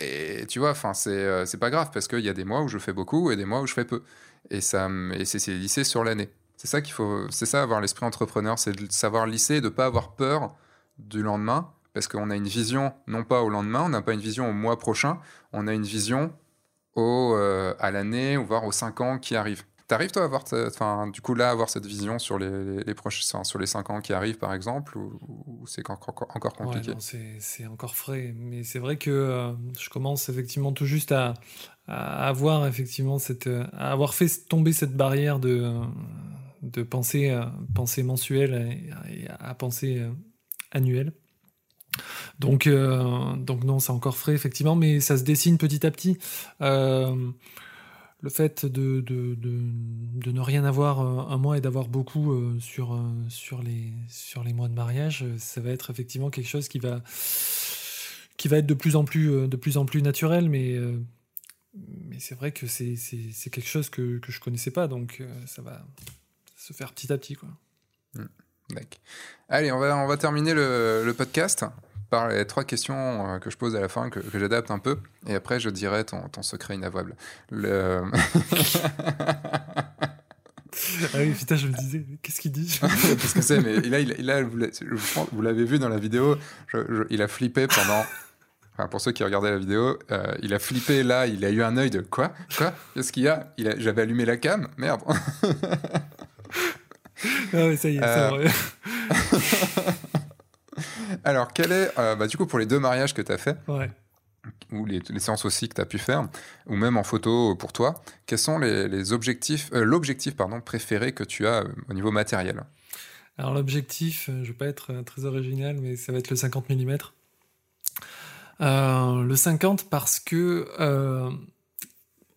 Et tu vois, enfin, c'est pas grave parce qu'il y a des mois où je fais beaucoup et des mois où je fais peu. Et, ça, et c'est lissé sur l'année. C'est ça qu'il faut, c'est ça avoir l'esprit entrepreneur, c'est de savoir lisser et de pas avoir peur du lendemain, parce qu'on a une vision non pas au lendemain, on n'a pas une vision au mois prochain, on a une vision au, euh, à l'année ou voire aux cinq ans qui arrivent. T'arrives toi à avoir, enfin, du coup là, avoir cette vision sur les, les, prochains, sur les cinq ans qui arrivent par exemple, ou, c'est encore, encore compliqué? C'est encore frais, mais c'est vrai que euh, je commence effectivement tout juste à, à avoir effectivement cette, à avoir fait tomber cette barrière de de penser, euh, penser mensuelle et, à penser euh, annuelle. Donc, donc non, c'est encore frais, effectivement, mais ça se dessine petit à petit. Le fait de, de, ne rien avoir un mois et d'avoir beaucoup sur, sur, les, sur les mois de mariage, ça va être effectivement quelque chose qui va, qui va être de plus en plus, de plus, en plus naturel, mais, mais c'est vrai que c'est quelque chose que, que je connaissais pas, donc ça va, se faire petit à petit. Quoi. Hmm, Allez, on va, on va terminer le, le, podcast par les trois questions euh, que je pose à la fin, que, que j'adapte un peu, et après je dirai ton, ton secret inavouable. Le... ah oui, putain, je me disais, qu'est-ce qu'il dit? Qu'est-ce que c'est Mais là, il, là vous l'avez vu dans la vidéo, il a flippé pendant. Enfin, pour ceux qui regardaient la vidéo, euh, il a flippé là, il a eu un œil de quoi? Quoi? Qu'est-ce qu'il y a, a J'avais allumé la cam Merde ah ça y est, c'est vrai. Alors, quel est, euh, bah, du coup, pour les deux mariages que tu as fait, ou les, séances aussi que tu as pu faire, ou même en photo pour toi, quels sont les, objectifs, euh, l'objectif pardon, préféré que tu as euh, au niveau matériel? Alors, l'objectif, je ne vais pas être très original, mais ça va être le 50 mm. le 50 parce que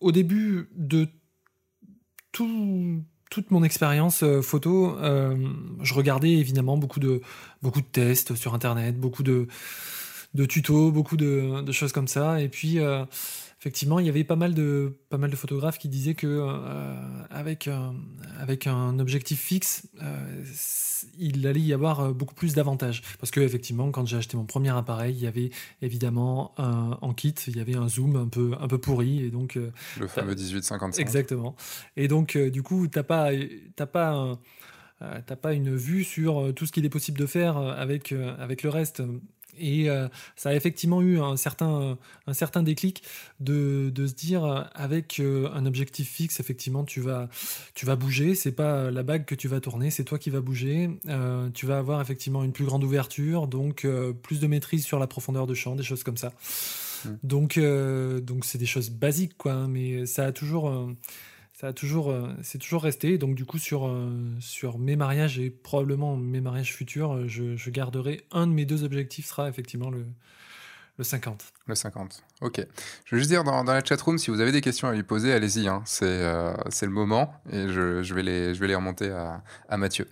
au début de tout, toute mon expérience euh, photo, euh, je regardais évidemment beaucoup de, beaucoup de tests sur Internet, beaucoup de, de tutos, beaucoup de, choses comme ça. Et puis, euh, effectivement, il y avait pas mal de, pas mal de photographes qui disaient que avec, avec un objectif fixe, il allait y avoir euh, beaucoup plus d'avantages. Parce que effectivement, quand j'ai acheté mon premier appareil, il y avait évidemment un, en kit, il y avait un zoom un peu, un peu pourri. Et donc, euh, le fameux 1855. Exactement. Et donc, euh, du coup, tu n'as pas, pas, pas une vue sur tout ce qu'il est possible de faire avec, avec le reste. Et euh, ça a effectivement eu un certain, un certain déclic de, de se dire, euh, avec euh, un objectif fixe, effectivement, tu vas, tu vas bouger. C'est pas la bague que tu vas tourner, c'est toi qui vas bouger. tu vas avoir effectivement une plus grande ouverture, donc plus de maîtrise sur la profondeur de champ, des choses comme ça. Mmh. Donc, donc c'est des choses basiques, quoi. Hein, mais ça a toujours ça a toujours, euh, c'est toujours resté. Donc du coup, sur, euh, sur mes mariages et probablement mes mariages futurs, euh, je, garderai un de mes deux objectifs sera effectivement le, le 50. Le 50, ok. Je veux juste dire dans, dans la chatroom, si vous avez des questions à lui poser, allez-y, hein. c'est le moment et je, je, vais les, je vais les remonter à, à Mathieu.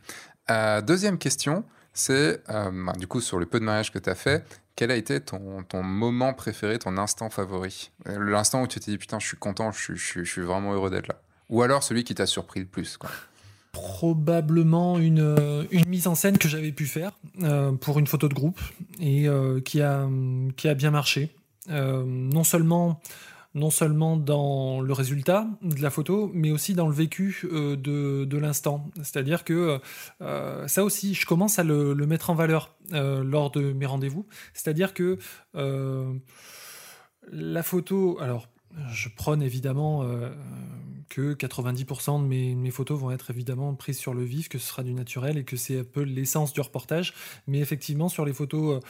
deuxième question, c'est bah, du coup sur le peu de mariage que tu as fait, quel a été ton, ton, moment préféré, ton instant favori? L'instant où tu t'es dit putain, je suis content, je, je, je suis vraiment heureux d'être là. Ou alors celui qui t'a surpris le plus. Quoi. probablement une, une, mise en scène que j'avais pu faire pour une photo de groupe et qui, a, qui a bien marché. non seulement non seulement dans le résultat de la photo, mais aussi dans le vécu euh, de, l'instant. C'est-à-dire que euh, ça aussi, je commence à le, mettre en valeur euh, lors de mes rendez-vous. C'est-à-dire que la photo, alors je prône évidemment que 90% de mes, photos vont être évidemment prises sur le vif, que ce sera du naturel et que c'est un peu l'essence du reportage. Mais effectivement, sur les photos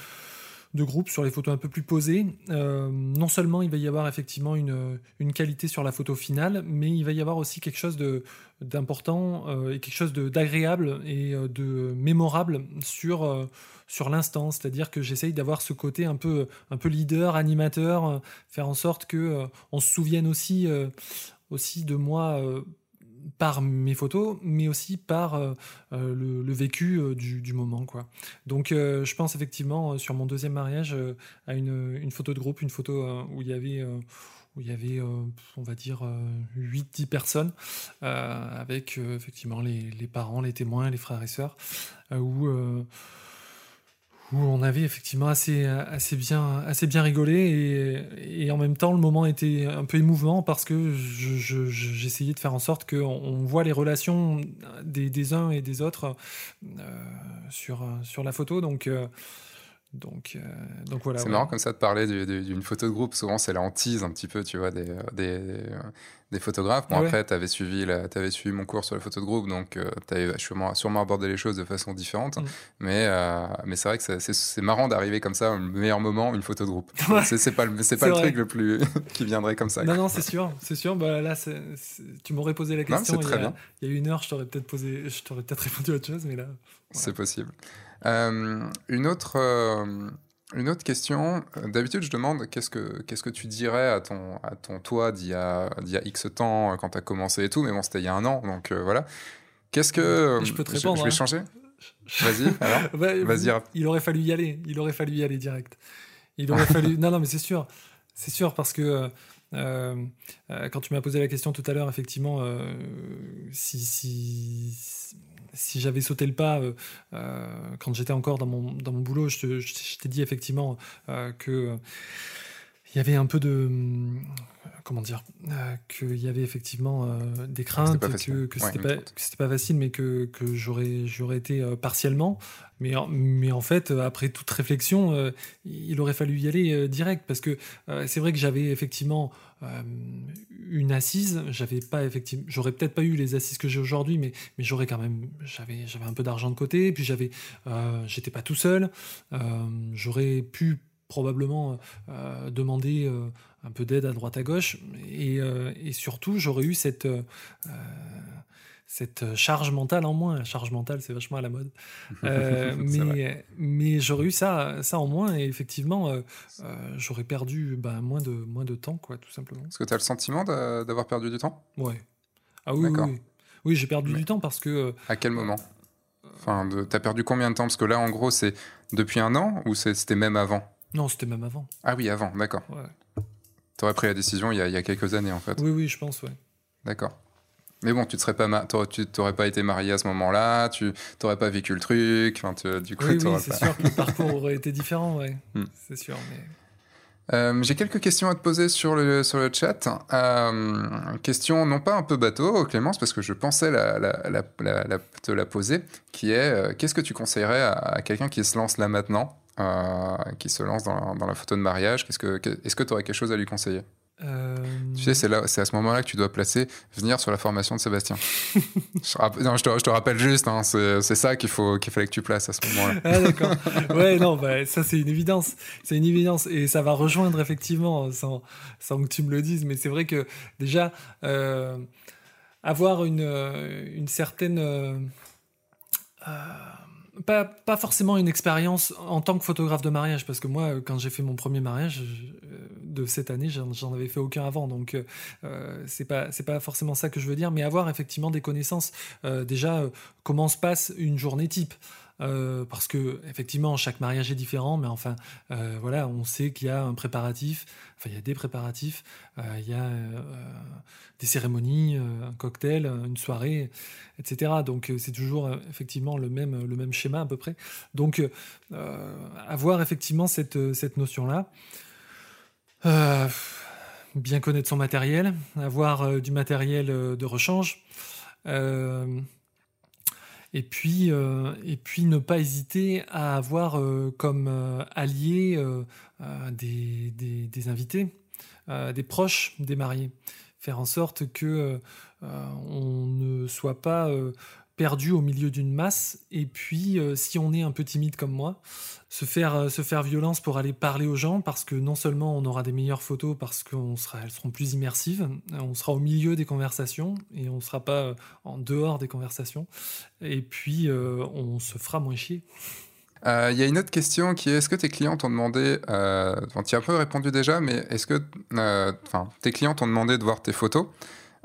de groupe sur les photos un peu plus posées. Euh, non seulement il va y avoir effectivement une, qualité sur la photo finale, mais il va y avoir aussi quelque chose d'important euh, et quelque chose d'agréable et euh, de mémorable sur, sur l'instant. C'est-à-dire que j'essaye d'avoir ce côté un peu, un peu leader, animateur, faire en sorte que on se souvienne aussi, aussi de moi par mes photos, mais aussi par euh, euh, le, vécu euh, du, moment. Quoi. Donc je pense effectivement sur mon deuxième mariage à une, photo de groupe, une photo où il y avait où il y avait, on va dire, 8-10 personnes, avec effectivement les, les, parents, les témoins, les frères et sœurs, où où on avait effectivement assez, assez, bien, assez bien rigolé et, en même temps le moment était un peu émouvant parce que j'essayais de faire en sorte qu'on on voit les relations des, des, uns et des autres euh, sur, sur la photo. Donc, euh, donc, euh, donc voilà. C'est marrant comme ça de parler d'une photo de groupe. Souvent, c'est la hantise un petit peu, tu vois, des, des, des photographes. Bon, après, tu avais, suivi avais suivi mon cours sur la photo de groupe, donc euh, tu avais sûrement, sûrement, abordé les choses de façon différente. Mm. Mais, euh, mais c'est vrai que c'est marrant d'arriver comme ça, au meilleur moment, une photo de groupe. C'est pas, le, pas le truc le plus qui viendrait comme ça. Non, non, c'est sûr. C'est sûr. Bah, là, tu m'aurais posé la question. Non, il, y a, bien. il y a une heure, je t'aurais peut-être posé, peut-être répondu à autre chose, mais là. C'est possible. Euh, une autre. Euh, une autre question. D'habitude, je demande qu'est-ce que, qu'est-ce que tu dirais à ton, à ton toi d'il y a, d'il y a X temps quand tu as commencé et tout, mais bon, c'était il y a un an, donc euh, voilà. Qu'est-ce que. Je peux te répondre. Je, vais hein. changer? Vas-y, alors. Vas-y. Il aurait fallu y aller. Il aurait fallu y aller direct. Il aurait fallu. Non, non, mais c'est sûr. C'est sûr parce que. quand tu m'as posé la question tout à l'heure, effectivement, si, si, si j'avais sauté le pas euh, euh, quand j'étais encore dans mon, dans mon boulot, je, t'ai dit effectivement euh, que il y avait un peu de comment dire qu'il y avait effectivement des craintes que, que c'était pas, pas, facile mais que, que j'aurais j'aurais été partiellement. Mais mais en fait après toute réflexion il aurait fallu y aller direct. Parce que c'est vrai que j'avais effectivement euh, une assise. J'avais pas effectivement, j'aurais peut-être pas eu les assises que j'ai aujourd'hui, mais, mais j'aurais quand même, j'avais, j'avais un peu d'argent de côté, puis j'avais, euh, j'étais pas tout seul. Euh, j'aurais pu probablement demander un peu d'aide à droite à gauche, et, et surtout j'aurais eu cette cette charge mentale en moins. La charge mentale, c'est vachement à la mode. Euh, mais mais j'aurais eu ça, ça en moins et effectivement, euh, euh, j'aurais perdu bah, moins, de, moins de temps, quoi, tout simplement. Est-ce que tu as le sentiment d'avoir perdu du temps? Ouais. Ah oui, oui. Oui, j'ai perdu du temps parce que. À quel moment? Enfin, t'as perdu combien de temps? Parce que là, en gros, c'est depuis un an ou c'était même avant? Non, c'était même avant. Ah oui, avant, d'accord. Ouais. T'aurais pris la décision il y, a, il y, a, quelques années, en fait. Oui, oui, je pense, ouais. D'accord. Mais bon, tu ne serais pas, tu t'aurais pas été marié à ce moment-là, tu n'aurais pas vécu le truc. Enfin, du coup, oui, oui c'est sûr que le parcours aurait été différent, ouais. Hmm. C'est sûr. Mais... Euh, j'ai quelques questions à te poser sur le, sur le chat. Euh, question non pas un peu bateau, Clémence, parce que je pensais la, la, la, te la poser, qui est euh, qu'est-ce que tu conseillerais à, quelqu'un qui se lance là maintenant, euh, qui se lance dans, dans, la photo de mariage Est-ce que tu aurais quelque chose à lui conseiller? Euh, tu sais, c'est, là, c'est à ce moment-là que tu dois placer venir sur la formation de Sébastien. je, non, je, te, je, te, rappelle juste, hein, c'est, ça qu'il, faut, qu'il fallait que tu places à ce moment-là. ah, d'accord. Ouais, non, bah, ça, c'est une évidence. C'est une évidence. Et ça va rejoindre, effectivement, sans, sans que tu me le dises. Mais c'est vrai que, déjà, euh, avoir une, une certaine. Euh, pas, pas, forcément une expérience en tant que photographe de mariage, parce que moi, quand j'ai fait mon premier mariage euh, de cette année, j'en avais fait aucun avant, donc euh, c'est pas c'est pas forcément ça que je veux dire, mais avoir effectivement des connaissances. Euh, déjà, comment se passe une journée type parce que effectivement chaque mariage est différent, mais enfin voilà, on sait qu'il y a un préparatif, enfin il y a des préparatifs, il y a des cérémonies, un cocktail, une soirée, etc. Donc c'est toujours effectivement le même le même schéma à peu près. Donc avoir effectivement cette cette notion là. Bien connaître son matériel, avoir du matériel de rechange, euh, et puis, euh, et puis ne pas hésiter à avoir euh, comme alliés des, des, invités, des proches des mariés. Faire en sorte que on ne soit pas perdu au milieu d'une masse. Et puis, euh, si on est un peu timide comme moi, se faire, euh, se faire violence pour aller parler aux gens, parce que non seulement on aura des meilleures photos, parce qu'elles seront plus immersives, on sera au milieu des conversations et on ne sera pas euh, en dehors des conversations. Et puis, on se fera moins chier. Il y a une autre question qui est est-ce que tes clients t'ont demandé, tu as un peu répondu déjà, mais est-ce que tes clients t'ont demandé de voir tes photos?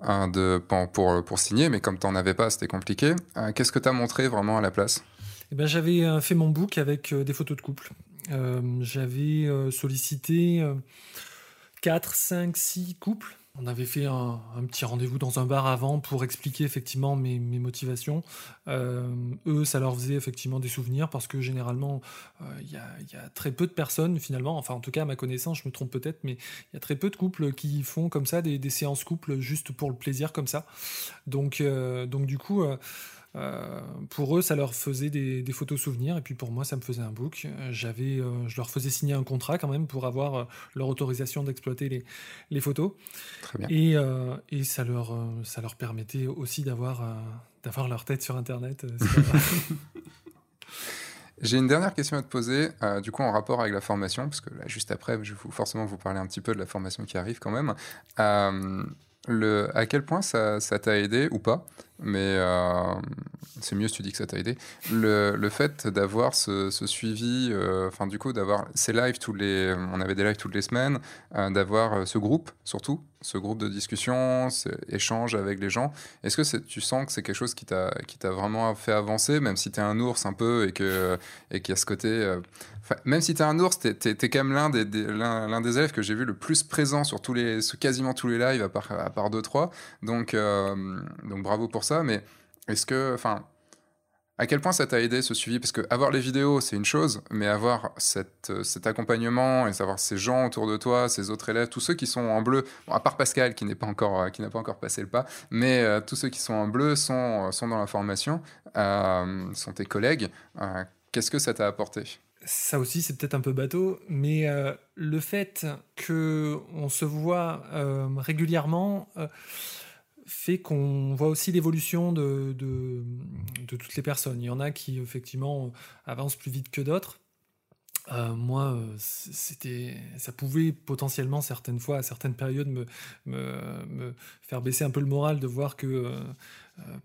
De, pour, pour, signer, mais comme tu n'en avais pas, c'était compliqué. Euh, qu'est-ce que tu as montré vraiment à la place? Eh ben, J'avais euh, fait mon book avec euh, des photos de couple. J'avais sollicité 4, 5, 6 couples on avait fait un, petit rendez-vous dans un bar avant pour expliquer effectivement mes, motivations. Euh, eux, ça leur faisait effectivement des souvenirs parce que généralement, euh, il y, a, très peu de personnes finalement, enfin en tout cas à ma connaissance, je me trompe peut-être, mais il y a très peu de couples qui font comme ça des, séances couples juste pour le plaisir comme ça. Donc, euh, donc du coup, euh, pour eux, ça leur faisait des, photos souvenirs, et puis pour moi, ça me faisait un book. J'avais, euh, je leur faisais signer un contrat quand même pour avoir euh, leur autorisation d'exploiter les, les, photos. Très bien. Et, et ça, leur, ça leur permettait aussi d'avoir, d'avoir leur tête sur Internet. J'ai une dernière question à te poser, du coup en rapport avec la formation, parce que là, juste après, je vais forcément vous parler un petit peu de la formation qui arrive quand même. Le, à quel point ça, t'a aidé ou pas mais euh, c'est mieux si tu dis que ça t'a aidé. Le, fait d'avoir ce, suivi, euh, enfin du coup d'avoir ces lives tous les, on avait des lives toutes les semaines, euh, d'avoir ce groupe surtout, ce groupe de discussion, échange avec les gens. Est-ce que tu sens que c'est quelque chose qui t'a vraiment fait avancer, même si tu es un ours un peu et qu'il y a ce côté, même si tu es un ours, tu es, quand même l'un des, élèves que j'ai vu le plus présent sur tous les, quasiment tous les lives à part à part deux trois. Donc donc bravo pour ça, mais est-ce que, enfin, à quel point ça t'a aidé ce suivi? Parce que avoir les vidéos, c'est une chose, mais avoir euh, cet accompagnement et savoir ces gens autour de toi, ces autres élèves, tous ceux qui sont en bleu, à part Pascal qui n'est pas encore, euh, qui n'a pas encore passé le pas, mais euh, tous ceux qui sont en bleu sont, sont dans la formation, sont tes collègues. Qu'est-ce que ça t'a apporté? Ça aussi, c'est peut-être un peu bateau, mais le fait que on se voit régulièrement, fait qu'on voit aussi l'évolution de, toutes les personnes. Il y en a qui, effectivement, avancent plus vite que d'autres. Euh, moi, c'était, ça pouvait potentiellement certaines fois, à certaines périodes, me, faire baisser un peu le moral de voir que euh,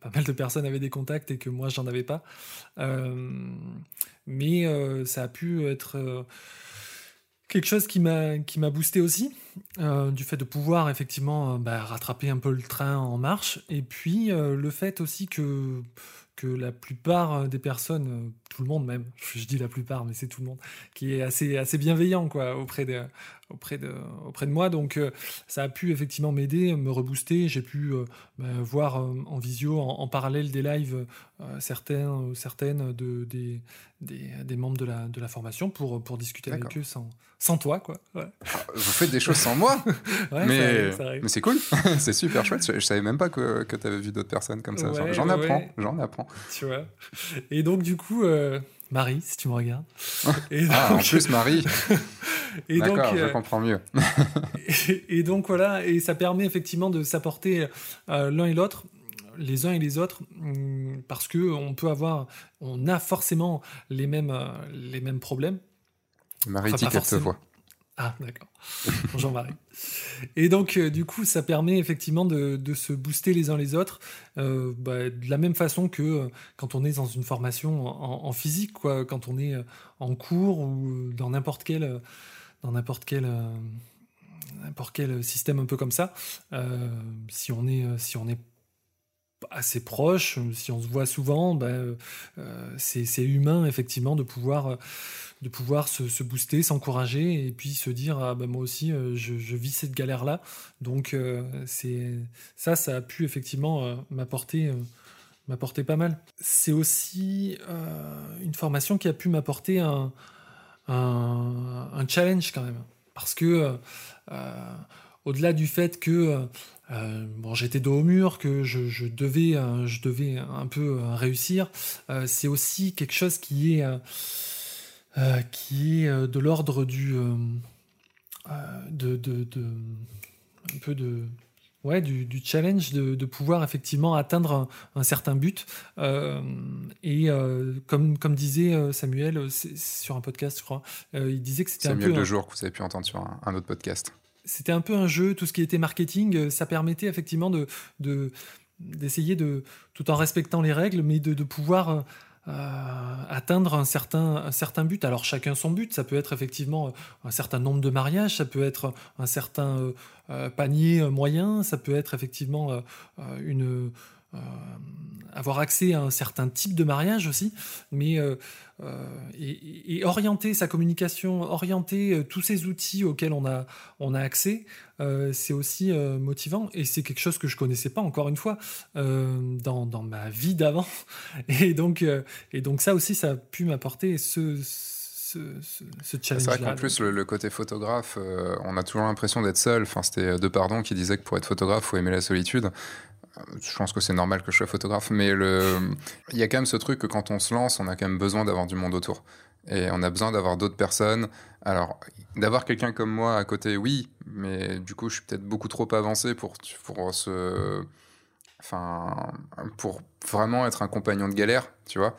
pas mal de personnes avaient des contacts et que moi, j'en avais pas. Euh, mais ça a pu être quelque chose qui m'a qui m'a boosté aussi euh, du fait de pouvoir effectivement euh, bah, rattraper un peu le train en marche et puis euh, le fait aussi que que la plupart des personnes tout le monde même je dis la plupart mais c'est tout le monde qui est assez assez bienveillant quoi auprès de auprès de, auprès de moi. Donc euh, ça a pu effectivement m'aider, me rebooster. J'ai pu euh, bah, voir euh, en visio, en, parallèle des lives, certains, certaines de, des, des, des, membres de la, de la formation pour, pour discuter avec eux sans, sans toi. Quoi. Ouais. Ah, vous faites des choses sans moi Mais, mais c'est cool, c'est super chouette. Je, savais même pas que, que tu avais vu d'autres personnes comme ça. j'en apprends, j'en apprends. Tu vois. Et donc du coup... Marie, si tu me regardes. ah, en plus Marie. et D'accord, je euh, comprends mieux. et, donc voilà, et ça permet effectivement de s'apporter euh, l'un et l'autre, les uns et les autres, hum, parce que on peut avoir, on a forcément les mêmes, euh, les mêmes problèmes. Marie enfin, te voit. Ah, d'accord. Bonjour Marie. Et donc, euh, du coup, ça permet effectivement de, se booster les uns les autres, euh, bah, de la même façon que euh, quand on est dans une formation en, physique, quoi, quand on est en cours ou dans n'importe quel, quel, n'importe quel système un peu comme ça. si on est, si on est assez proche. Si on se voit souvent, ben, c'est humain effectivement de pouvoir de pouvoir se, booster, s'encourager et puis se dire ah, ben, moi aussi je, vis cette galère là. Donc ça, ça a pu effectivement m'apporter m'apporter pas mal. C'est aussi une formation qui a pu m'apporter un, un, challenge quand même. Parce que, euh, euh, au-delà du fait que euh, bon, j'étais dos au mur, que je, devais, je devais un peu réussir, c'est aussi quelque chose qui est, qui est de l'ordre du. de, de, de, un peu de ouais, du, challenge de, pouvoir effectivement atteindre un, certain but. Euh, et euh, comme, comme disait euh, Samuel sur un podcast, je crois, il disait que c'était un peu... Samuel de jour que vous avez pu entendre sur un, autre podcast. C'était un peu un jeu, tout ce qui était marketing, ça permettait effectivement de, d'essayer de, tout en respectant les règles, mais de, pouvoir euh, atteindre un certain, un certain but. Alors chacun son but, ça peut être effectivement un certain nombre de mariages, ça peut être un certain euh, euh, panier moyen, ça peut être effectivement une euh, avoir accès à un certain type de mariage aussi, mais euh, euh, et, orienter sa communication, orienter tous ces outils auxquels on a, on a accès, c'est aussi motivant et c'est quelque chose que je connaissais pas encore une fois dans, dans, ma vie d'avant. Et donc, et donc ça aussi, ça a pu m'apporter ce, ce, challenge. C'est vrai qu'en plus, le, côté photographe, on a toujours l'impression d'être seul. Enfin, c'était De Pardon qui disait que pour être photographe, il faut aimer la solitude je pense que c'est normal que je sois photographe, mais il y a quand même ce truc que quand on se lance, on a quand même besoin d'avoir du monde autour. Et on a besoin d'avoir d'autres personnes. Alors, d'avoir quelqu'un comme moi à côté, oui, mais du coup, je suis peut-être beaucoup trop avancé pour, pour. Enfin, pour vraiment être un compagnon de galère, tu vois.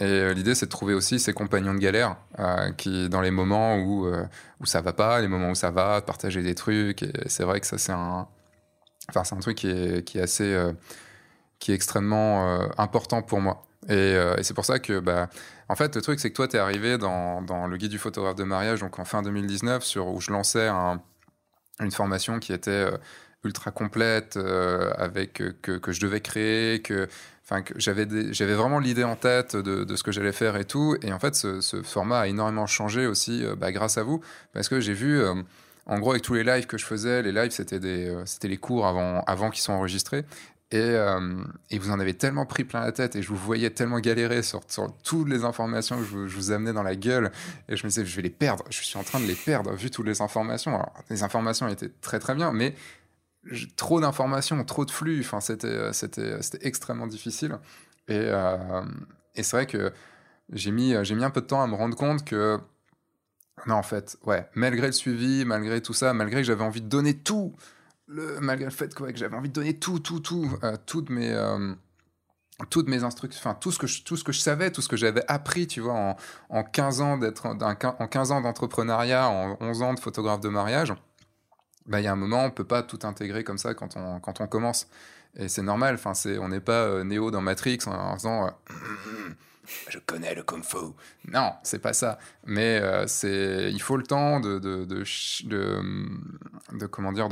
Et euh, l'idée, c'est de trouver aussi ces compagnons de galère euh, qui, dans les moments où, euh, où ça va pas, les moments où ça va, partager des trucs. Et c'est vrai que ça, c'est un, C'est un truc qui est, qui est assez, euh, qui est extrêmement euh, important pour moi. Euh, et, c'est pour ça que, bah, en fait, le truc, c'est que toi, tu es arrivé dans, dans, le guide du photographe de mariage, donc en fin 2019, sur, où je lançais une formation qui était ultra complète, avec que, que, je devais créer, que, que j'avais, vraiment l'idée en tête de, de ce que j'allais faire et tout. Et en fait, ce, ce format a énormément changé aussi bah, grâce à vous, parce que j'ai vu en gros, avec tous les lives que je faisais, les lives, c'était euh, les cours avant, avant qu'ils soient enregistrés. Et, euh, et, vous en avez tellement pris plein la tête et je vous voyais tellement galérer sur, sur toutes les informations que je, vous amenais dans la gueule. Et je me disais, je vais les perdre. Je suis en train de les perdre vu toutes les informations. Alors, les informations étaient très très bien, mais trop d'informations, trop de flux. Enfin, c'était, euh, c'était extrêmement difficile. Et, et c'est vrai que j'ai mis, j'ai mis un peu de temps à me rendre compte que non, en fait, ouais, malgré le suivi, malgré tout ça, malgré que j'avais envie de donner tout, le, malgré le fait que j'avais envie de donner tout, tout, tout, euh, toutes mes, euh, toutes mes instructions, enfin tout ce que je, tout ce que je savais, tout ce que j'avais appris, tu vois, en, en 15 ans d'être, en 15 ans d'entrepreneuriat, en 11 ans de photographe de mariage, bah il y a un moment, on peut pas tout intégrer comme ça quand on, quand on commence, et c'est normal. Enfin, c'est, on n'est pas euh, Néo dans Matrix en, en faisant je connais le kung fu. Non, c'est pas ça. Mais euh, c'est, il faut le temps de, de, de, comment dire,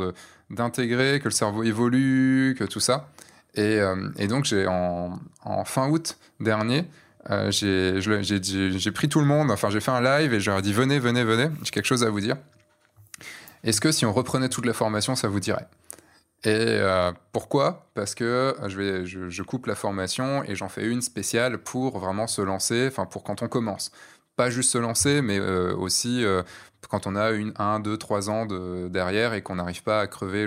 d'intégrer, que le cerveau évolue, que tout ça. Et, euh, et donc, j'ai, en, fin août dernier, euh, j'ai, pris tout le monde, enfin, j'ai fait un live et je dit venez, venez, venez, j'ai quelque chose à vous dire. Est-ce que si on reprenait toute la formation, ça vous dirait? Et euh, pourquoi? Parce que euh, je, coupe la formation et j'en fais une spéciale pour vraiment se lancer, enfin pour quand on commence. Pas juste se lancer, mais euh, aussi quand on a un, deux, trois ans de, derrière et qu'on n'arrive pas à crever,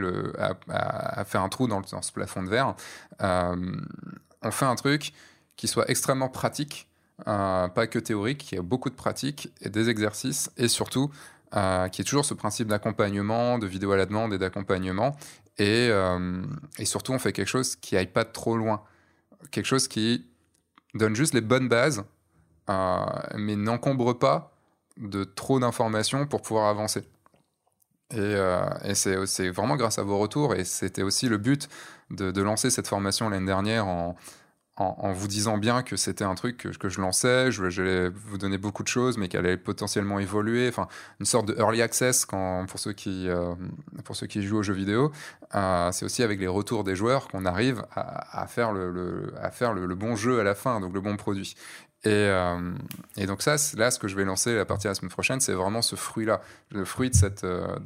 à, faire un trou dans, ce plafond de verre. on fait un truc qui soit extrêmement pratique, pas que théorique, qui a beaucoup de pratique et des exercices et surtout qui est toujours ce principe d'accompagnement, de vidéo à la demande et d'accompagnement, euh, et, surtout, on fait quelque chose qui aille pas trop loin. Quelque chose qui donne juste les bonnes bases, euh, mais n'encombre pas de trop d'informations pour pouvoir avancer. Et, euh, c'est vraiment grâce à vos retours, et c'était aussi le but de, lancer cette formation l'année dernière en, en, vous disant bien que c'était un truc que, je lançais, je, j'allais vous donner beaucoup de choses, mais qu'elle allait potentiellement évoluer. Enfin, une sorte de early access quand, pour, ceux qui, euh, pour ceux qui jouent aux jeux vidéo. Euh, c'est aussi avec les retours des joueurs qu'on arrive à faire le, bon jeu à la fin, donc le bon produit. Et, euh, et, donc ça, là, ce que je vais lancer à partir de la semaine prochaine, c'est vraiment ce fruit-là, le fruit de cette, euh,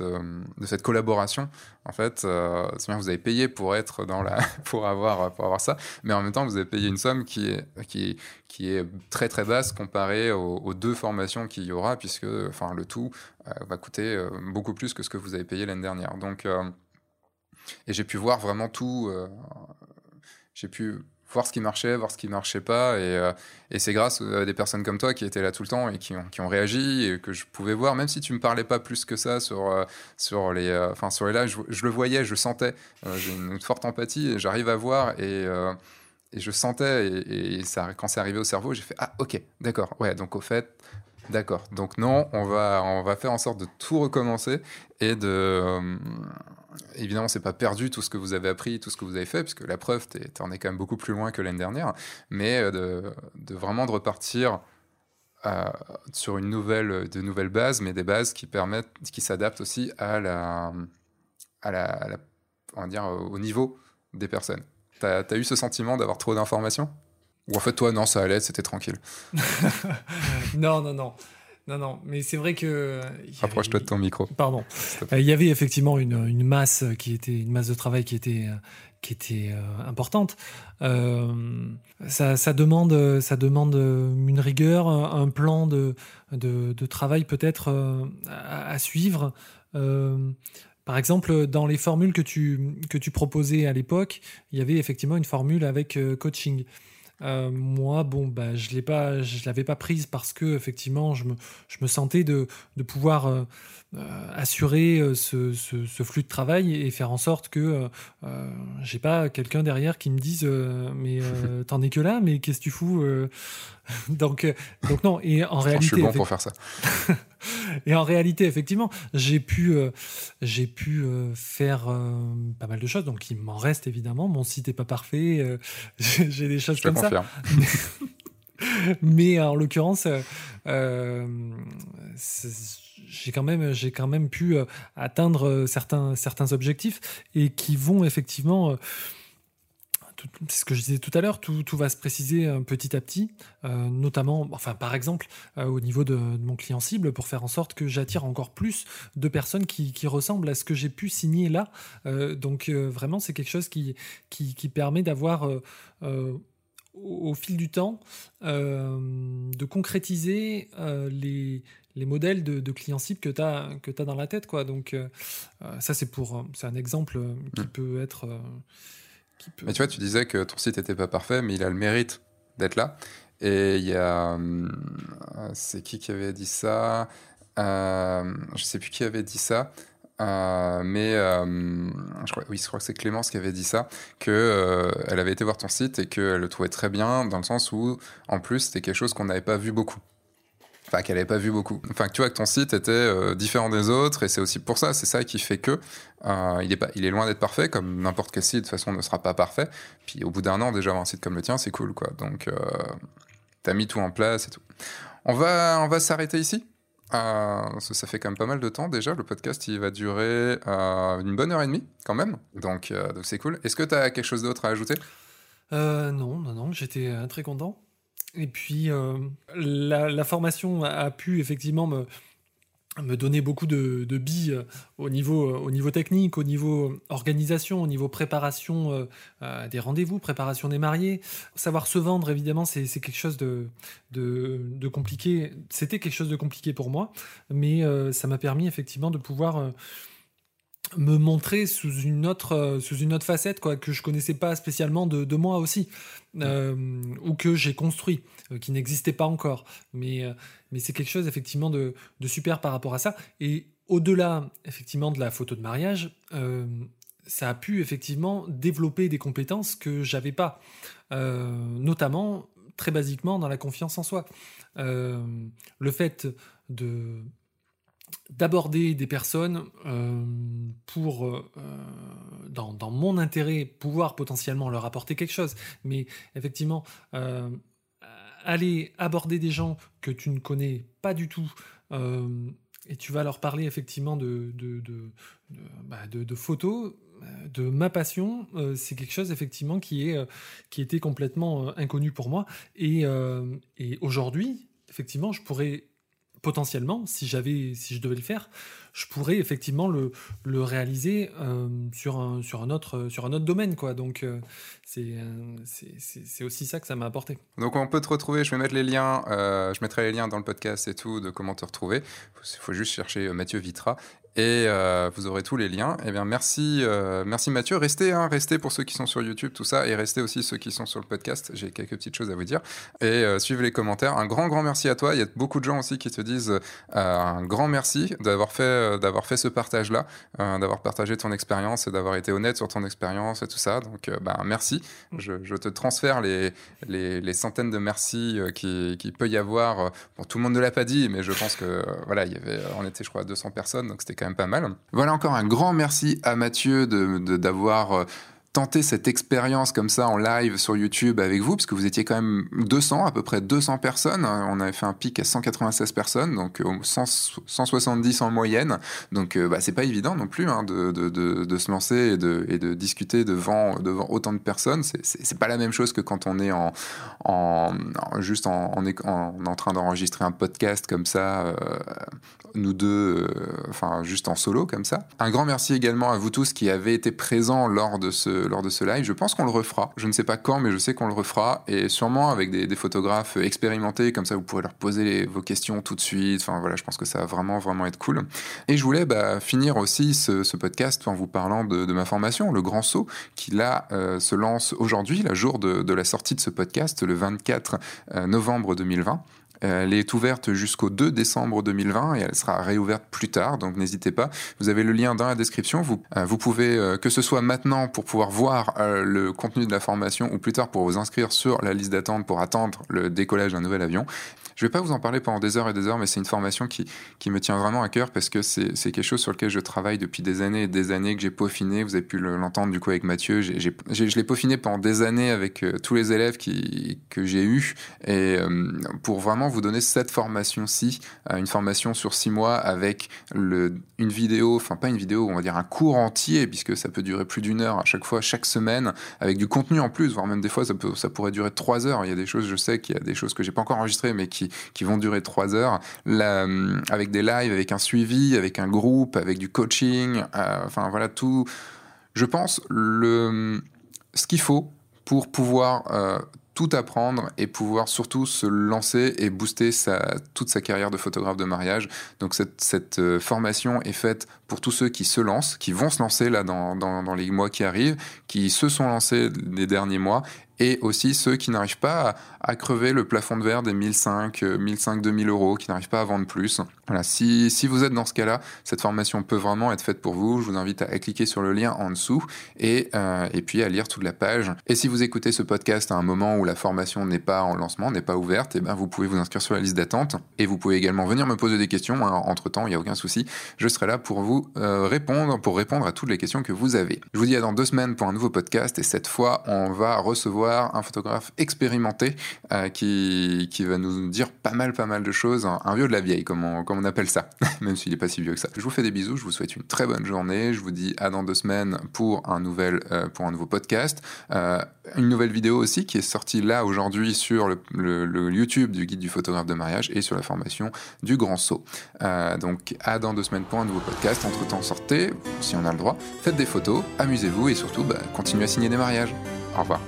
euh, collaboration. En fait, c'est bien, vous avez payé pour être dans la, pour avoir, pour avoir ça, mais en même temps, vous avez payé une somme qui est, qui, qui est très très basse comparée aux, deux formations qu'il y aura, puisque, enfin, le tout va coûter beaucoup plus que ce que vous avez payé l'année dernière. Donc, et j'ai pu voir vraiment tout. j'ai pu voir ce qui marchait, voir ce qui marchait pas. Et, euh, c'est grâce à des personnes comme toi qui étaient là tout le temps et qui ont, réagi et que je pouvais voir, même si tu me parlais pas plus que ça sur, euh, les, euh, enfin sur les lives, je, le voyais, je sentais. J'ai une, forte empathie et j'arrive à voir et, je sentais. Et, quand c'est arrivé au cerveau, j'ai fait ah ok, d'accord, ouais. Donc au fait. D'accord. Donc non, on va, on va faire en sorte de tout recommencer et de, évidemment, c'est pas perdu tout ce que vous avez appris, tout ce que vous avez fait, puisque la preuve, tu en es quand même beaucoup plus loin que l'année dernière, mais euh, de, vraiment de repartir euh, sur une nouvelle, de nouvelles bases, mais des bases qui permettent, qui s'adaptent aussi à la, à la, on va dire, au niveau des personnes. Tu as eu ce sentiment d'avoir trop d'informations? Ou en fait, toi, non, ça allait, c'était tranquille Non, non, non. Non, non, mais c'est vrai que. Rapproche-toi de ton micro. Pardon. Euh, il y avait effectivement une, une, masse qui était une masse de travail qui était qui était euh, importante. Euh, ça, ça, demande ça demande une rigueur, un plan de de, de travail peut-être à, suivre. Par exemple, dans les formules que tu, que tu proposais à l'époque, il y avait effectivement une formule avec coaching. Euh, moi, bon, bah, je l'ai pas, je l'avais pas prise parce que effectivement, je me, sentais de, pouvoir euh, assurer ce, ce, ce, flux de travail et faire en sorte que j'ai pas quelqu'un derrière qui me dise mais t'en es que là, mais qu'est-ce que tu fous donc, donc non. Et en réalité, je suis bon pour faire ça. Et en réalité, effectivement, j'ai pu, euh, j'ai pu euh, faire euh, pas mal de choses. Donc, il m'en reste évidemment. Mon site n'est pas parfait. j'ai des choses comme ça. Mais en l'occurrence, j'ai quand même, j'ai quand même pu atteindre certains, certains objectifs et qui vont effectivement c'est ce que je disais tout à l'heure, tout, va se préciser euh, petit à petit, euh, notamment, enfin par exemple, euh, au niveau de, mon client cible, pour faire en sorte que j'attire encore plus de personnes qui, ressemblent à ce que j'ai pu signer là. donc vraiment, c'est quelque chose qui, qui, permet d'avoir au, fil du temps, de concrétiser les, les modèles de, clients cibles que tu as, que as dans la tête. Quoi. Donc, ça, c'est pour c'est un exemple qui mmh. peut être mais tu vois, tu disais que ton site n'était pas parfait, mais il a le mérite d'être là. Et il y a. Euh, c'est qui qui avait dit ça? Euh, Je sais plus qui avait dit ça. Euh, mais euh, je crois, oui, je crois que c'est Clémence qui avait dit ça, que elle avait été voir ton site et qu'elle le trouvait très bien dans le sens où, en plus, c'était quelque chose qu'on n'avait pas vu beaucoup enfin qu'elle n'avait pas vu beaucoup. Enfin tu vois que ton site était euh, différent des autres et c'est aussi pour ça, c'est ça qui fait que euh, il est pas, il est loin d'être parfait comme n'importe quel site de toute façon ne sera pas parfait. Puis au bout d'un an déjà avoir un site comme le tien, c'est cool quoi. Donc euh, t'as mis tout en place et tout. On va, on va s'arrêter ici. Euh, ça, fait quand même pas mal de temps déjà. Le podcast il va durer une bonne heure et demie quand même. Donc donc c'est cool. Est-ce que tu as quelque chose d'autre à ajouter? Non, non, non. J'étais très content. Et puis, euh, la, formation a, pu effectivement me, donner beaucoup de, billes euh, au niveau, euh, au niveau technique, au niveau organisation, au niveau préparation des rendez-vous, préparation des mariés. Savoir se vendre, évidemment, c'est quelque chose de, compliqué. C'était quelque chose de compliqué pour moi, mais ça m'a permis effectivement de pouvoir me montrer sous une autre euh, sous une autre facette quoi que je connaissais pas spécialement de, moi aussi euh, ou que j'ai construit euh, qui n'existait pas encore. Mais mais c'est quelque chose effectivement de, super par rapport à ça. Et au-delà effectivement de la photo de mariage ça a pu effectivement développer des compétences que j'avais pas. Notamment très basiquement dans la confiance en soi. Le fait de d'aborder des personnes euh, pour euh, dans, dans, mon intérêt pouvoir potentiellement leur apporter quelque chose. Mais effectivement, aller aborder des gens que tu ne connais pas du tout et tu vas leur parler effectivement de, de, de, bah, de photos, de ma passion, c'est quelque chose effectivement qui, est, qui était complètement inconnu pour moi. Et, et aujourd'hui, effectivement, je pourrais potentiellement, si j'avais, si je devais le faire, je pourrais effectivement le, le réaliser euh, sur, un, sur, un autre, sur un autre domaine. Quoi. Donc, euh, euh, c'est aussi ça que ça m'a apporté. Donc, on peut te retrouver. Je vais mettre les liens. je mettrai les liens dans le podcast et tout de comment te retrouver. Il faut juste chercher Mathieu Vitra et vous aurez tous les liens. Eh bien, merci, merci Mathieu. Restez, hein, restez pour ceux qui sont sur YouTube, tout ça, et restez aussi ceux qui sont sur le podcast. J'ai quelques petites choses à vous dire. Et suivez les commentaires. Un grand, grand merci à toi. Il y a beaucoup de gens aussi qui te disent un grand merci d'avoir fait euh, d'avoir fait ce partage-là, euh, d'avoir partagé ton expérience et d'avoir été honnête sur ton expérience et tout ça. Donc, euh, ben, merci. Je, te transfère les, les, centaines de merci qui, qui, peut y avoir. Bon, tout le monde ne l'a pas dit, mais je pense que voilà, il y avait, on était, je crois, 200 personnes, donc c'était quand même pas mal. Voilà encore un grand merci à Mathieu d'avoir de, tenter cette expérience comme ça en live sur YouTube avec vous, parce que vous étiez quand même 200, à peu près 200 personnes. On avait fait un pic à 196 personnes, donc 170 en moyenne. Donc euh, bah, c'est pas évident non plus hein, de, de, de, se lancer et de, et discuter devant, devant autant de personnes. C'est pas la même chose que quand on est en, en, juste en, en, en, train d'enregistrer un podcast comme ça, euh, nous deux, euh, enfin juste en solo comme ça. Un grand merci également à vous tous qui avez été présents lors de ce lors de ce live. Je pense qu'on le refera. Je ne sais pas quand, mais je sais qu'on le refera. Et sûrement avec des, photographes expérimentés, comme ça vous pourrez leur poser vos questions tout de suite. Enfin voilà, je pense que ça va vraiment, vraiment être cool. Et je voulais bah, finir aussi ce, podcast en vous parlant de, ma formation, le Grand Saut, qui là euh, se lance aujourd'hui, la jour de, de, la sortie de ce podcast, le 24 euh, novembre 2020. Euh, elle est ouverte jusqu'au 2 décembre 2020 et elle sera réouverte plus tard, donc n'hésitez pas. Vous avez le lien dans la description. Vous, euh, vous pouvez, euh, que ce soit maintenant pour pouvoir voir le contenu de la formation ou plus tard pour vous inscrire sur la liste d'attente pour attendre le décollage d'un nouvel avion. Je vais pas vous en parler pendant des heures et des heures, mais c'est une formation qui, qui me tient vraiment à cœur parce que c'est quelque chose sur lequel je travaille depuis des années et des années que j'ai peaufiné. Vous avez pu l'entendre du coup avec Mathieu. Je l'ai peaufiné pendant des années avec tous les élèves que j'ai eus et pour vraiment vous donner cette formation-ci, euh, une formation sur six mois avec le, une vidéo, enfin pas une vidéo, on va dire un cours entier, puisque ça peut durer plus d'une heure à chaque fois, chaque semaine, avec du contenu en plus, voire même des fois ça, peut, ça pourrait durer trois heures. Il y a des choses, je sais qu'il y a des choses que j'ai pas encore enregistrées, mais qui, qui vont durer trois heures, euh, avec des lives, avec un suivi, avec un groupe, avec du coaching, euh, enfin voilà tout. Je pense le ce qu'il faut pour pouvoir tout apprendre et pouvoir surtout se lancer et booster toute sa carrière de photographe de mariage. Donc cette, cette euh, formation est faite pour tous ceux qui se lancent, qui vont se lancer là dans, dans, les mois qui arrivent, qui se sont lancés les derniers mois et aussi ceux qui n'arrivent pas à, crever le plafond de verre des 1005, 1005, 2000 euros, qui n'arrivent pas à vendre plus. Voilà, si, si vous êtes dans ce cas-là, cette formation peut vraiment être faite pour vous. Je vous invite à, cliquer sur le lien en dessous et, euh, et puis à lire toute la page. Et si vous écoutez ce podcast à un moment où la formation n'est pas en lancement, n'est pas ouverte, et eh ben vous pouvez vous inscrire sur la liste d'attente et vous pouvez également venir me poser des questions. Hein. Entre temps, il n'y a aucun souci. Je serai là pour vous euh, répondre, pour répondre à toutes les questions que vous avez. Je vous dis à dans deux semaines pour un nouveau podcast et cette fois, on va recevoir un photographe expérimenté euh, qui, va nous dire pas mal, pas mal de choses. Un, vieux de la vieille, comme on, appelle ça, même s'il n'est pas si vieux que ça. Je vous fais des bisous, je vous souhaite une très bonne journée. Je vous dis à dans deux semaines pour un, nouvel, euh, pour un nouveau podcast. Euh, une nouvelle vidéo aussi qui est sortie là aujourd'hui sur le, le, YouTube du guide du photographe de mariage et sur la formation du grand saut. donc à dans deux semaines pour un nouveau podcast. Entre temps, sortez, si on a le droit, faites des photos, amusez-vous et surtout, bah, continuez à signer des mariages. Au revoir.